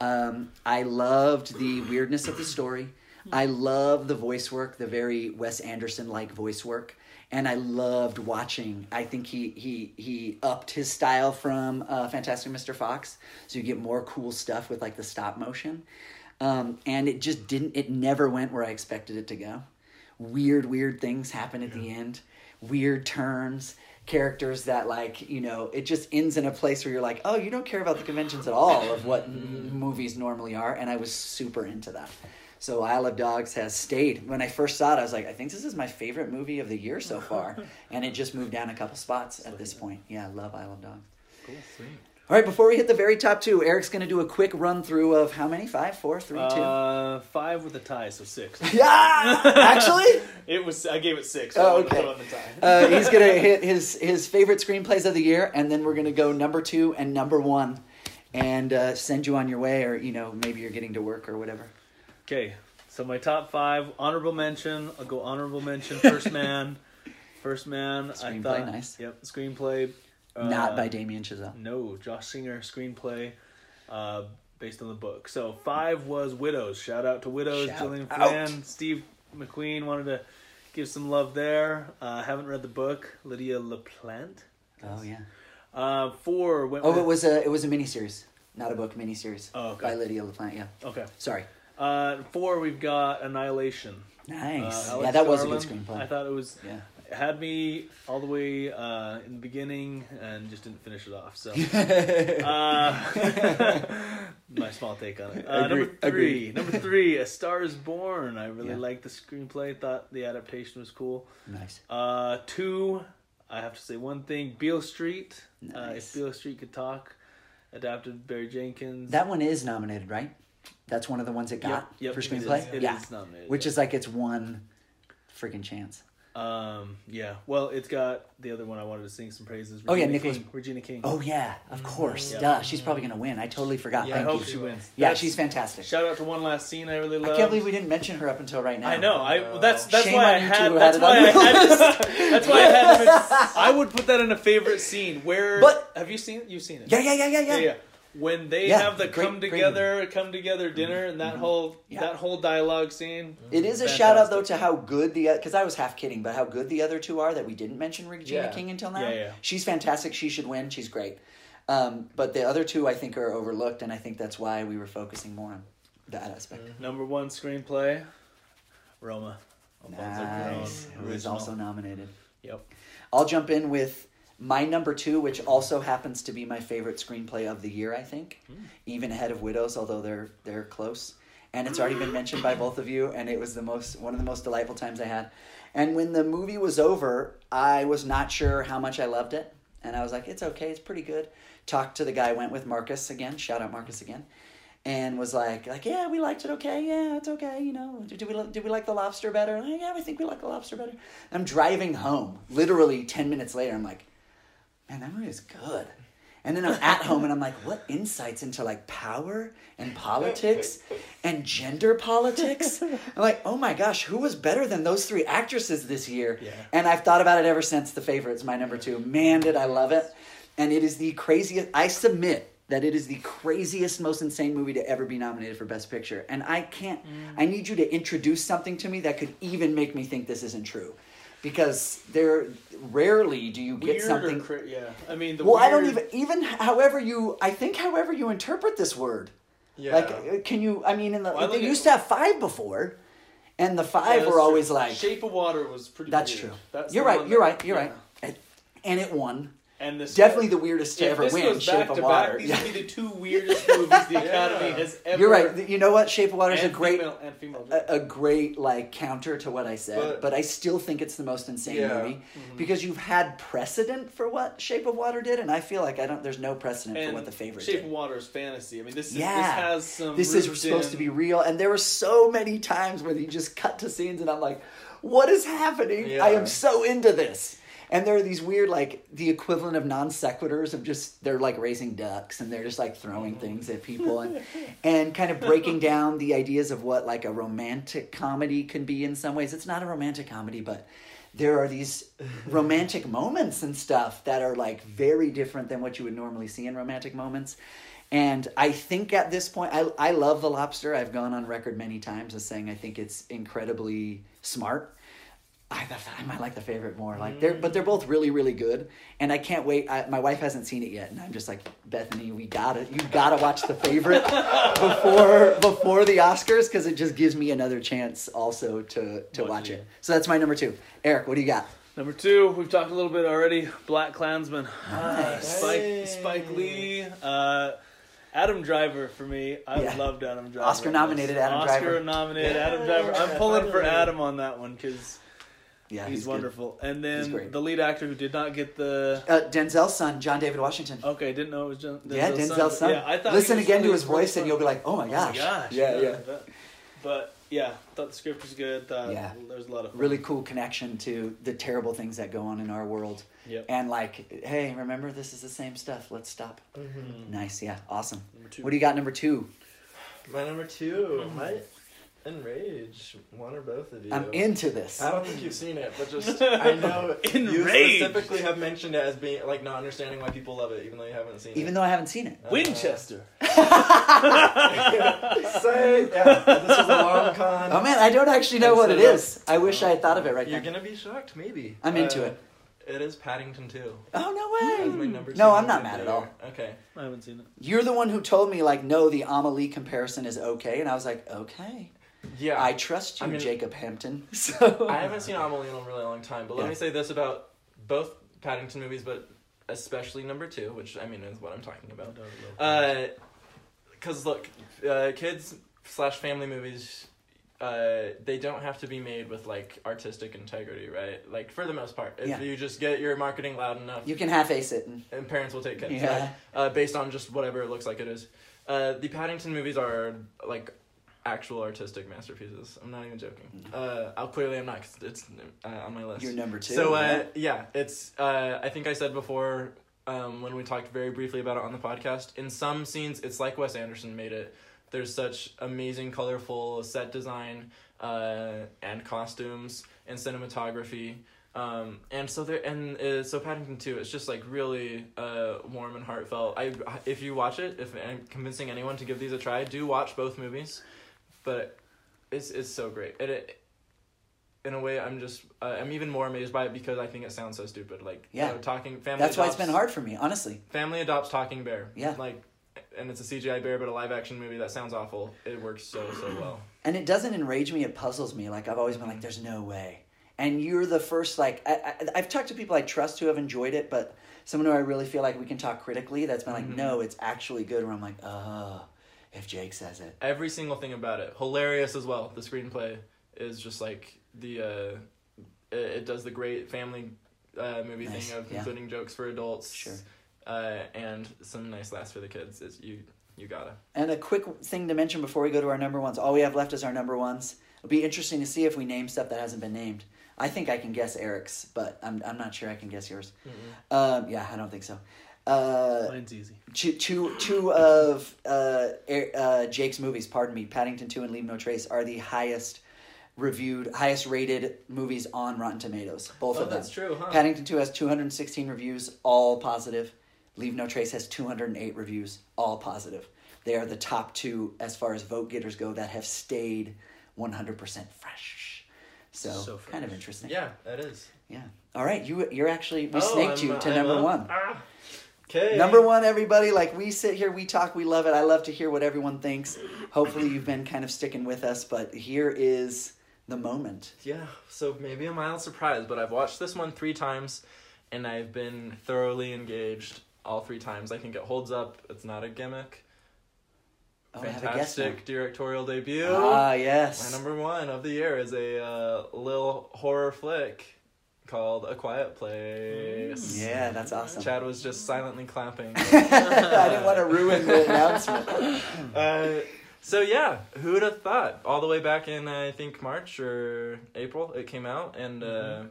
Um, I loved the weirdness of the story. I love the voice work, the very Wes Anderson like voice work, and I loved watching. I think he he he upped his style from uh, Fantastic Mr. Fox, so you get more cool stuff with like the stop motion, um, and it just didn't. It never went where I expected it to go. Weird, weird things happen at the end. Weird turns. Characters that like you know it just ends in a place where you're like oh you don't care about the conventions at all of what movies normally are and I was super into that. So Isle of Dogs has stayed. When I first saw it, I was like, I think this is my favorite movie of the year so far, and it just moved down a couple spots at this point. Yeah, I love Isle of Dogs. Cool, sweet. All right, before we hit the very top two, Eric's going to do a quick run through of how many? Five, four, three, two. Uh, five with a tie, so six. yeah, actually, It was. I gave it six. Oh, So wouldn't okay. put on the tie. uh, he's going to hit his his favorite screenplays of the year, and then we're going to go number two and number one, and uh, send you on your way, or you know maybe you're getting to work or whatever. Okay, so my top five honorable mention. I'll go honorable mention. First man. First man. I Screenplay, thought. nice. Yep, screenplay. uh, Not by Damien Chazelle. No, Josh Singer screenplay, uh, based on the book. So five was Widows. Shout out to Widows. Shout Gillian out. Flynn, Steve McQueen wanted to give some love there. Uh, haven't read the book. Lydia LaPlante. Oh yeah. Uh, four went. Oh, with, it was a it was a miniseries, not a book. Miniseries. Oh, okay. By Lydia LaPlante. Yeah. Okay. Sorry. Uh, four we've got Annihilation. Nice. Uh, yeah, that was a good screenplay. I thought it was yeah. it had me all the way uh, in the beginning and just didn't finish it off. So uh, my small take on it. Uh, number three, number three, A Star Is Born. I really Yeah. liked the screenplay. Thought the adaptation was cool. nice. Uh, two, I have to say one thing: Beale Street. Uh, Nice. if Beale Street could talk, adapted Barry Jenkins. That one is nominated, right? That's one of the ones it got Yep, yep, for it is. screenplay. It yeah. is nominated, Which yeah. is like its one freaking chance. Um, yeah. Well, it's got the other one I wanted to sing some praises. Oh, yeah, Regina Nicholas- King. Regina King. Oh yeah, of course. Yeah. Duh. She's probably gonna win. I totally forgot. Yeah, I Thank hope you. she wins. Yeah, That's- she's fantastic. Shout out to one last scene I really love. I can't believe we didn't mention her up until right now. I know. I well, that's that's Shame why on I you had. two who That's had it why I had. To, that's why I had to. Mention, I would put that in a favorite scene. Where? But- have you seen? it? You've seen it. Yeah, yeah, yeah, yeah, yeah. yeah. yeah. When they Yeah, have the great- come great together, come together dinner, and that whole Yeah. that whole dialogue scene. It is a Fantastic. shout out though to how good the because I was half kidding, but how good the other two are that we didn't mention Regina Yeah. King until now. Yeah, yeah. She's fantastic. She should win. She's great. Um, but the other two I think are overlooked, and I think that's why we were focusing more on that aspect. Number one screenplay, Roma. Alfonso Nice. Who is also nominated. Yep. I'll jump in with my number two, which also happens to be my favorite screenplay of the year. I think, hmm. even ahead of Widows, although they're they're close. And it's already been mentioned by both of you, and it was the most one of the most delightful times I had. And when the movie was over, I was not sure how much I loved it, and I was like, "It's okay, it's pretty good." Talked to the guy, went with Marcus again. Shout out Marcus again, and was like, "Like yeah, we liked it. Okay, yeah, it's okay. You know, did, did we did we like the lobster better? Like, yeah, we think we like the lobster better." I'm driving home, literally ten minutes later. I'm like, man, that movie is good. And then I'm at home and I'm like, what insights into like power and politics and gender politics? I'm like, oh my gosh, who was better than those three actresses this year? Yeah. And I've thought about it ever since The Favorite's my number two. Man, did I love it. And it is the craziest, I submit that it is the craziest, most insane movie to ever be nominated for Best Picture. And I can't, I mm. need you to introduce something to me that could even make me think this isn't true. Because there rarely do you get Weird something cra- yeah. I mean, the well, I don't even even however you I think however you interpret this word. Yeah. Like, uh, can you? I mean, in the Well, they at- used to have five before, and the five that's were true. always like. Shape of Water was pretty. That's weird. true. That's you're right. You're that- right. You're yeah. right. And it won. And this Definitely the weirdest to if ever this win. Shape of Water. back, these Yeah. would be the two weirdest movies the Academy Yeah. has ever. You're right. You know what? Shape of Water is a great. female, and female. a, a great like counter to what I said, but, But- I still think it's the most insane Yeah. movie mm-hmm. because you've had precedent for what Shape of Water did, and I feel like I don't. There's no precedent and for what the favorite Shape did. of Water is fantasy. I mean, this is, Yeah. this has some. this is supposed in- to be real and there were so many times where you just cut to scenes and i'm like what is happening? Yeah. I am so into this. And there are these weird, like the equivalent of non sequiturs of just they're like raising ducks and they're just like throwing things at people and and kind of breaking down the ideas of what like a romantic comedy can be in some ways. It's not a romantic comedy, but there are these romantic moments and stuff that are like very different than what you would normally see in romantic moments. And I think at this point, I, I love The Lobster. I've gone on record many times as saying I think it's incredibly smart. I, I might like the favorite more. Like they're, but they're both really, really good. And I can't wait. I, my wife hasn't seen it yet, and I'm just like Bethany, we gotta, you gotta watch the favorite before before the Oscars because it just gives me another chance also to to Watch watch it. it. So that's my number two. Eric, what do you got? Number two, we've talked a little bit already. BlacKkKlansman. Nice. Spike Hey. Spike Lee. Uh, Adam Driver for me. I Yeah. loved Adam Driver. Oscar nominated Adam Oscar Driver. Oscar nominated Yeah, Adam Driver. I'm pulling for. Adam on that one because Yeah, he's, good. wonderful. And He's then the lead actor who did not get the. Uh, Denzel's son, John David Washington. Okay, didn't know it was John. yeah, Denzel's Denzel's son. Yeah, I thought Listen he was again to his voice, really and you'll be like, "Oh my gosh, Oh gosh!" my gosh. Yeah, yeah. But, but yeah, thought the script was good. Thought Yeah. there was a lot of fun. Really cool connection to the terrible things that go on in our world, Yep. and like, hey, remember this is the same stuff. Let's stop. Mhm. Nice, yeah, awesome. Number two. What do you got? Number two. My number two, my Enrage, one or both of you. I'm into this. I don't think you've seen it, but just I know you specifically have mentioned it as being like not understanding why people love it, even though you haven't seen it. Even though I haven't seen it. Uh, Winchester. Say, yeah, this is a long con. Oh man, I don't actually know And what so it. I wish I had thought of it right now. You're gonna be shocked, maybe. I'm into Uh, it. It is Paddington 2. Oh no way. number. No, I'm not mad the at all. Okay. I haven't seen it. You're the one who told me like, no, the Amelie comparison is okay, and I was like, okay, Yeah. I trust you, I mean- Jacob Hampton. So I haven't seen Amelie in a really long time, but let Yeah. me say this about both Paddington movies, but especially number two, which I mean is what I'm talking about. Because look, uh, kids slash family movies, uh, they don't have to be made with like artistic integrity, right? Like for the most part, if Yeah. you just get your marketing loud enough, you can half ace it. And, and parents will take kids, Yeah. right? Uh, based on just whatever it looks like it is. Uh, the Paddington movies are like actual artistic masterpieces. I'm not even joking. Uh, I'll clearly I'm not. 'cause it's uh, on my list. you're number two. So yeah. uh, yeah, it's. Uh, I think I said before um, when we talked very briefly about it on the podcast. In some scenes, it's like Wes Anderson made it. There's such amazing, colorful set design uh, and costumes and cinematography. Um, and so there, and uh, so Paddington Two, it's just like really uh, warm and heartfelt. I if you watch it, if I'm convincing anyone to give these a try, do watch both movies, but it's it's so great. It, it in a way, I'm just uh, I'm even more amazed by it because I think it sounds so stupid. Like Yeah. you know, talking family. That's why it's adopts- been hard for me, honestly. Family adopts talking bear. Yeah. Like, and it's a CGI bear, but a live action movie. That sounds awful. It works so so well. And it doesn't enrage me; it puzzles me. Like I've always been like, "There's no way." And you're the first. Like I, I, I've talked to people I trust who have enjoyed it, but someone who I really feel like we can talk critically. That's been like, Mhm. "No, it's actually good." Where I'm like, "Oh, if Jake says it." Every single thing about it, hilarious as well. The screenplay is just like the. Uh, it, it does the great family uh, movie Nice, thing of yeah. including jokes for adults. Sure. Uh, and some nice laughs for the kids. Is you you gotta. And a quick thing to mention before we go to our number ones. All we have left is our number ones. It'll be interesting to see if we name stuff that hasn't been named. I think I can guess Eric's, but I'm I'm not sure I can guess yours. Um, yeah, I don't think so. Uh, Mine's easy. two, two, two of uh, uh, Jake's movies, pardon me, Paddington 2 and Leave No Trace, are the highest reviewed, highest rated movies on Rotten Tomatoes. Both Oh, of them. that's true, huh? Paddington 2 has 216 reviews, all positive. Leave No Trace has 208 reviews, all positive. They are the top two as far as vote getters go that have stayed 100% fresh. So, So kind of interesting. Yeah, that is. Yeah. All right, you you're actually we Oh, snaked I'm- you to I'm number up. one. Ah. Okay. Number one, everybody. Like we sit here, we talk, we love it. I love to hear what everyone thinks. Hopefully, you've been kind of sticking with us, but here is the moment. Yeah, so maybe a mild surprise, but I've watched this one three times, and I've been thoroughly engaged all three times. I think it holds up. It's not a gimmick. Oh, I have a guess now. Fantastic directorial debut. Ah, yes. My number one of the year is a uh, little horror flick called A Quiet Place. Yeah, that's awesome. Chad was just silently clapping. I didn't want to ruin the announcement. uh, So yeah, who would have thought? All the way back in I think March or April, it came out, and uh,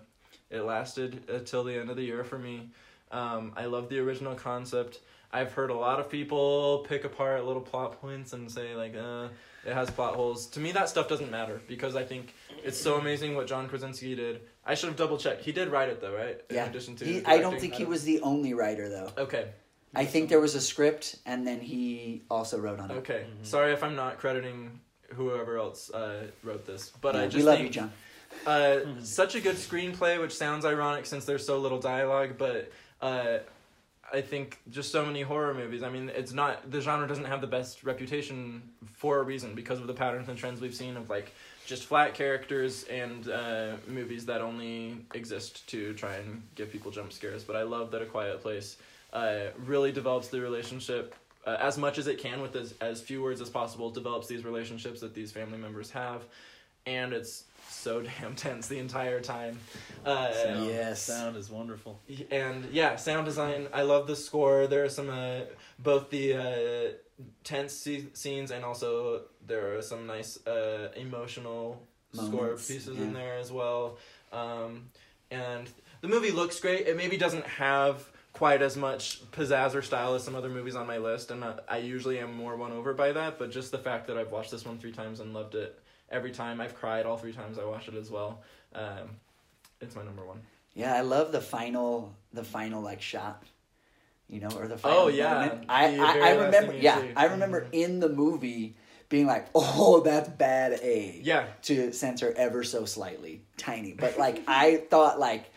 it lasted until the end of the year for me. Um, I love the original concept. I've heard a lot of people pick apart little plot points and say like, uh, it has plot holes. To me, that stuff doesn't matter because I think it's so amazing what John Krasinski did. I should have double checked. He did write it though, right? In Yeah. addition to He, I don't directing. think he was the only writer though. Okay. I think there was a script, and then he also wrote on it. Okay. Mhm. Sorry if I'm not crediting whoever else uh, wrote this, but I just we love think you, John. Uh, such a good screenplay, which sounds ironic since there's so little dialogue, but uh, I think just so many horror movies. I mean, it's not the genre doesn't have the best reputation for a reason because of the patterns and trends we've seen of like just flat characters and uh, movies that only exist to try and give people jump scares. But I love that A Quiet Place uh, really develops the relationship. Uh, as much as it can with as, as few words as possible develops these relationships that these family members have and it's so damn tense the entire time. Uh, Sound, Yes. sound is wonderful. and yeah, sound design. I love the score. There are some uh, both the uh, tense se- scenes and also there are some nice uh, emotional score pieces yeah. in there as well. Um, and the movie looks great. It maybe doesn't have quite as much pizzazz or style as some other movies on my list, and I, I usually am more won over by that. But just the fact that I've watched this one three times and loved it every time, I've cried all three times I watched it as well. Um, it's my number one. Yeah, I love the final, the final like shot. You know, or the final Oh, yeah. moment. I, I, I remember. Yeah. I remember Mhm. in the movie being like, "Oh, that's bad." A Yeah, to censor ever so slightly, tiny. But like, I thought like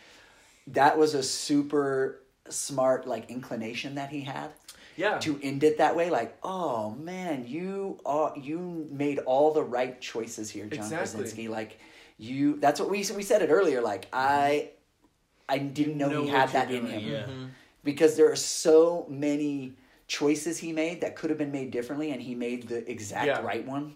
that was a super smart like inclination that he had yeah, to end it that way. Like, oh man, you are you made all the right choices here, John Exactly. Krasinski. Like, you. That's what we we said it earlier. Like, I I didn't know, Know he had that you're in him yeah. Mhm. because there are so many choices he made that could have been made differently, and he made the exact Yeah. right one.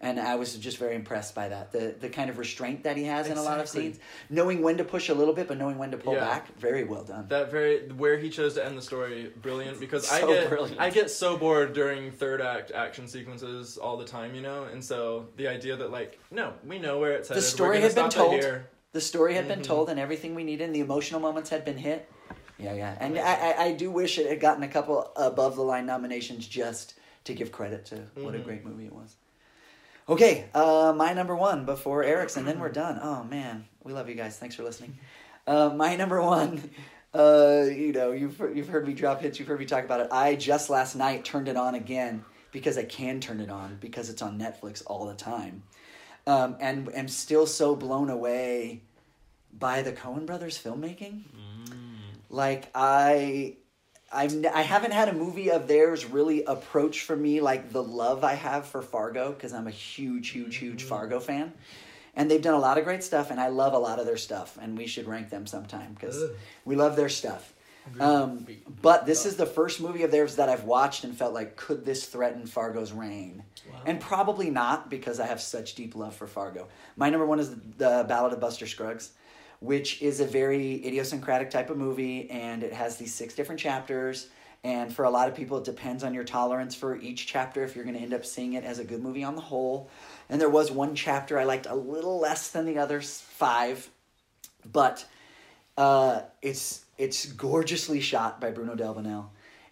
And I was just very impressed by that. The the kind of restraint that he has in a lot of scenes, knowing when to push a little bit, but knowing when to pull Yeah. back. Very well done. That very where he chose to end the story, brilliant. Because I get brilliant. I get so bored during third act action sequences all the time, you know. And so the idea that like no, we know where it's headed. story We're had been told. The story had been Mhm. told, and everything we needed, and the emotional moments had been hit. Yeah, yeah, and I, I, I do wish it had gotten a couple above the line nominations just to give credit to what a Mhm. great movie it was. Okay, uh, my number one before Eric's, and then we're done. Oh man, we love you guys. Thanks for listening. Uh, my number one, uh, you know, you've you've heard me drop hits. You've heard me talk about it. I just last night turned it on again because I can turn it on because it's on Netflix all the time, um, and am still so blown away by the Coen Brothers filmmaking. Like I, I've I haven't had a movie of theirs really approach for me like the love I have for Fargo because I'm a huge, huge, huge Fargo fan, and they've done a lot of great stuff, and I love a lot of their stuff, and we should rank them sometime because we love their stuff. Um, but this is the first movie of theirs that I've watched and felt like, could this threaten Fargo's reign? And probably not because I have such deep love for Fargo. My number one is the Ballad of Buster Scruggs, which is a very idiosyncratic type of movie, and it has these six different chapters. And for a lot of people, it depends on your tolerance for each chapter if you're going to end up seeing it as a good movie on the whole. And there was one chapter I liked a little less than the others, five, but uh, it's it's gorgeously shot by Bruno Delbonnel.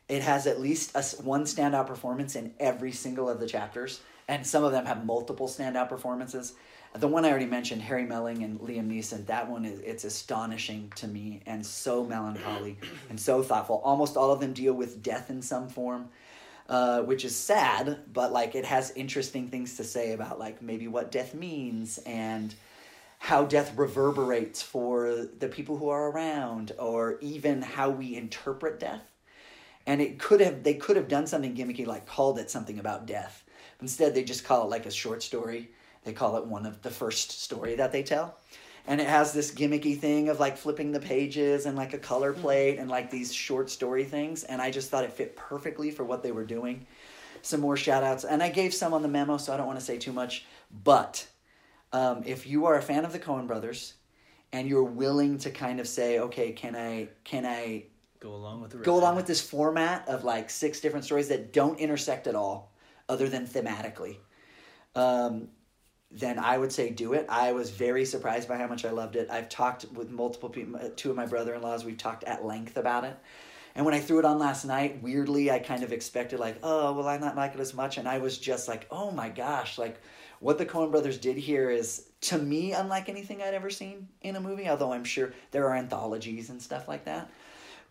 It has at least a one standout performance in every single of the chapters, and some of them have multiple standout performances. The one I already mentioned, Harry Melling and Liam Neeson, that one is it's astonishing to me and so melancholy and so thoughtful. Almost all of them deal with death in some form, uh, which is sad, but like it has interesting things to say about like maybe what death means and how death reverberates for the people who are around or even how we interpret death. And it could have they could have done something gimmicky like called it something about death. Instead they just call it like a short story they call it one of the first story that they tell. And it has this gimmicky thing of like flipping the pages and like a color plate and like these short story things. And i just thought it fit perfectly for what they were doing. Some more shout outs and i gave some on the memo so i don't want to say too much. But um, if you are a fan of the Coen brothers and you're willing to kind of say, okay, can I can I Go along with the go along with this format of like six different stories that don't intersect at all, other than thematically, um, then I would say do it. I was very surprised by how much I loved it. I've talked with multiple people, uh, two of my brother in laws, we've talked at length about it. And when I threw it on last night, weirdly, I kind of expected, like, oh, well, I not like it as much. And I was just like, oh my gosh, like, what the Coen brothers did here is, to me, unlike anything I'd ever seen in a movie, although I'm sure there are anthologies and stuff like that.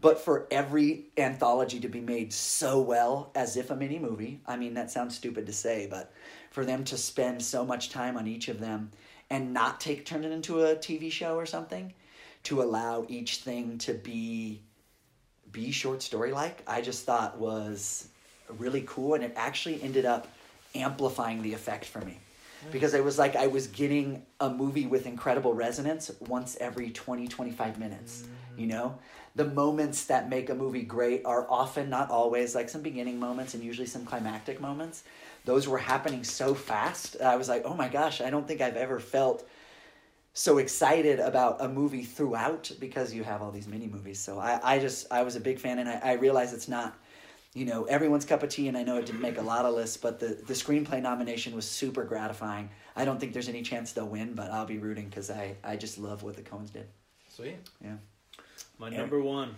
But for every anthology to be made so well as if a mini movie, I mean, that sounds stupid to say, but for them to spend so much time on each of them and not take turn it into a TV show or something, to allow each thing to be be short story like, I just thought was really cool. And it actually ended up amplifying the effect for me because it was like I was getting a movie with incredible resonance once every 20 25 minutes mm-hmm. you know? The moments that make a movie great are often not always like some beginning moments and usually some climactic moments those were happening so fast I was like oh my gosh I don't think I've ever felt so excited about a movie throughout because you have all these mini movies. So I, I just I was a big fan and I, I realize it's not you know everyone's cup of tea and i know it didn't make a lot of lists but the, the screenplay nomination was super gratifying. I don't think there's any chance they'll win but i'll be rooting because I, I just love what the coens did. Sweet. Yeah. My number one.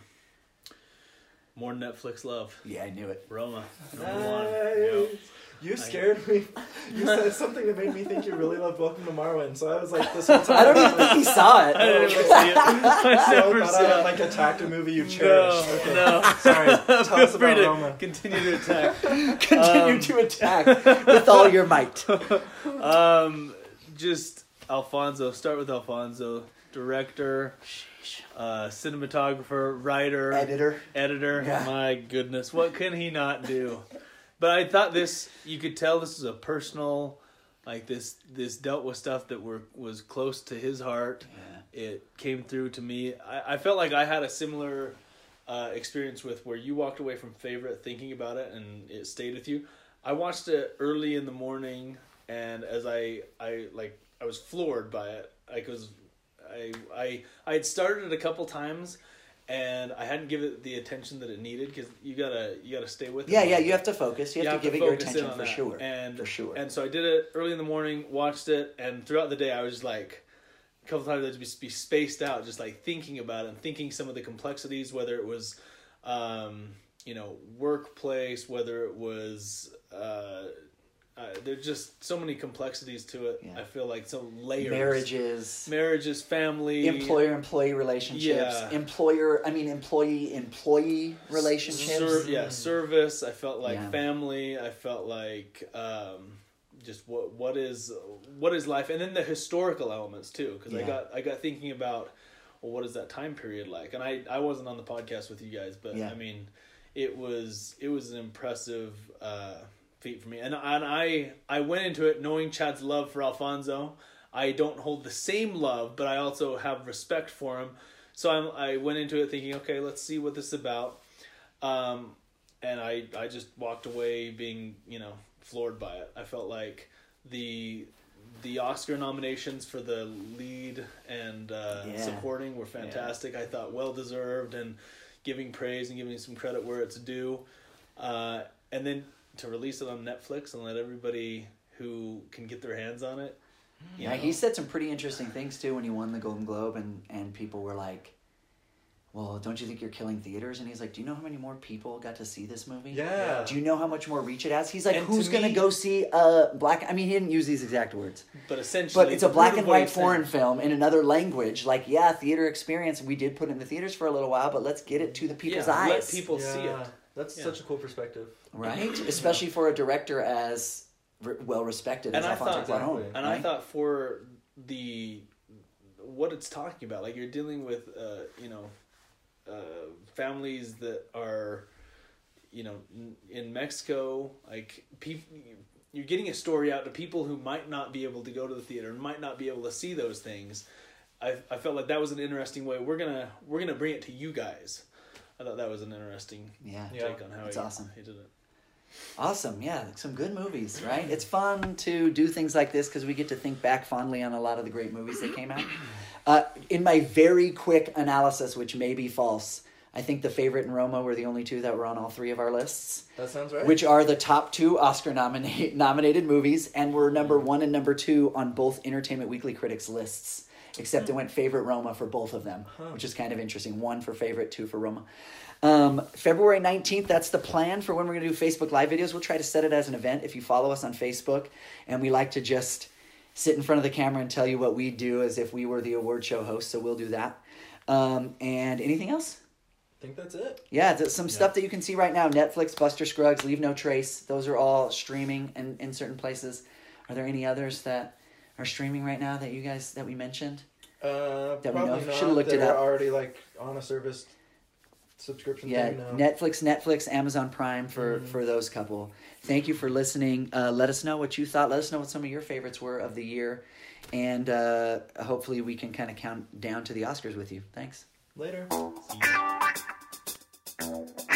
More netflix love. Yeah i knew it. Roma. Number nice. one yep. You scared me. You said something that made me think you really loved Welcome to Marwen. So I was like, this whole time. I don't even think he saw it. I didn't see it. I so never I thought I had like attacked a movie you cherished. No, okay. no. Sorry. Tell us about Roma. continue to attack. Continue Um, to attack with all your might. Um, just Alfonso. Start with Alfonso, director, uh, cinematographer, writer, Editor. editor. Yeah. My goodness, what can he not do? But I thought this. You could tell this was a personal, like this. This dealt with stuff that were was close to his heart. Yeah. It came through to me. I, I felt like I had a similar uh, experience with where you walked away from favorite thinking about it and it stayed with you. I watched it early in the morning, and as I I like I was floored by it. Like it was, I I I had started it a couple times, and I hadn't given it the attention that it needed because you gotta you gotta stay with it. Yeah, yeah, you have to focus. You have You to give it your attention on for that. sure. And for sure. And so I did it early in the morning, watched it, and throughout the day I was just like a couple times I'd just be spaced out, just like thinking about it and thinking some of the complexities, whether it was um, you know, workplace, whether it was uh uh, there's just so many complexities to it. Yeah. I feel like so layers. Marriages. marriages, family, employer employee relationships Yeah. employer i mean employee employee relationships Ser- yeah, service. I felt like Yeah. family. I felt like um, just what what is what is life, and then the historical elements too. Because I got I got thinking about well, what is that time period like? And I I wasn't on the podcast with you guys, but Yeah. I mean, it was it was an impressive uh, feat for me, and and I I went into it knowing Chad's love for Alfonso. I don't hold the same love, but I also have respect for him. So I'm, I went into it thinking, okay, let's see what this is about. Um, and I, I just walked away being, you know, floored by it. I felt like the the Oscar nominations for the lead and uh, Yeah. supporting were fantastic. I thought well deserved and giving praise and giving some credit where it's due. Uh, and then to release it on Netflix and let everybody who can get their hands on it. yeah know, he said some pretty interesting things too when he won the golden globe and and people were like well don't you think you're killing theaters? And he's like do you know how many more people got to see this movie? Yeah. do you know how much more reach it has? He's like And to who's gonna me- go see a black i mean he didn't use these exact words. But essentially, but it's a black and white he's saying- foreign film in another language. Like yeah theater experience. We did put it in the theaters for a little while but let's get it to the people's yeah, eyes. Let people see it. That's Yeah. such a cool perspective. right? Especially for a director as re- well respected as And I Alfonso thought- Cuarón. Exactly. And right? I thought for the what it's talking about, like you're dealing with, uh, you know, uh, families that are, you know, in Mexico, like people. You're getting a story out to people who might not be able to go to the theater and might not be able to see those things. I, I felt like that was an interesting way. We're gonna we're gonna bring it to you guys. I thought that was an interesting yeah. Yeah. take on how That's he, awesome. he did it. Awesome. Yeah, some good movies, right? It's fun to do things like this because we get to think back fondly on a lot of the great movies that came out. Uh, in my very quick analysis, which may be false, I think The Favorite and Roma were the only two that were on all three of our lists, That sounds right. which are the top two Oscar nominate, nominated movies, and were number one and number two on both Entertainment Weekly critics lists. Except it went favorite Roma for both of them, which is kind of interesting. One for favorite, two for Roma. Um, February 19th, that's the plan for when we're going to do Facebook Live videos. We'll try to set it as an event if you follow us on Facebook. And we like to just sit in front of the camera and tell you what we do as if we were the award show host. So we'll do that. Um, and anything else? I think that's it. Yeah, some stuff that you can see right now Netflix, Buster Scruggs, Leave No Trace. Those are all streaming in, in certain places. Are there any others that are streaming right now that you guys that we mentioned? Uh, That we know probably of. not. Should've looked it They're up. already like on a service subscription Yeah, thing now. Netflix, Netflix, Amazon Prime for Mhm. for those couple. Thank you for listening. Uh, let us know what you thought. Let us know what some of your favorites were of the year, and uh, hopefully we can kind of count down to the Oscars with you. Thanks. Later. See you.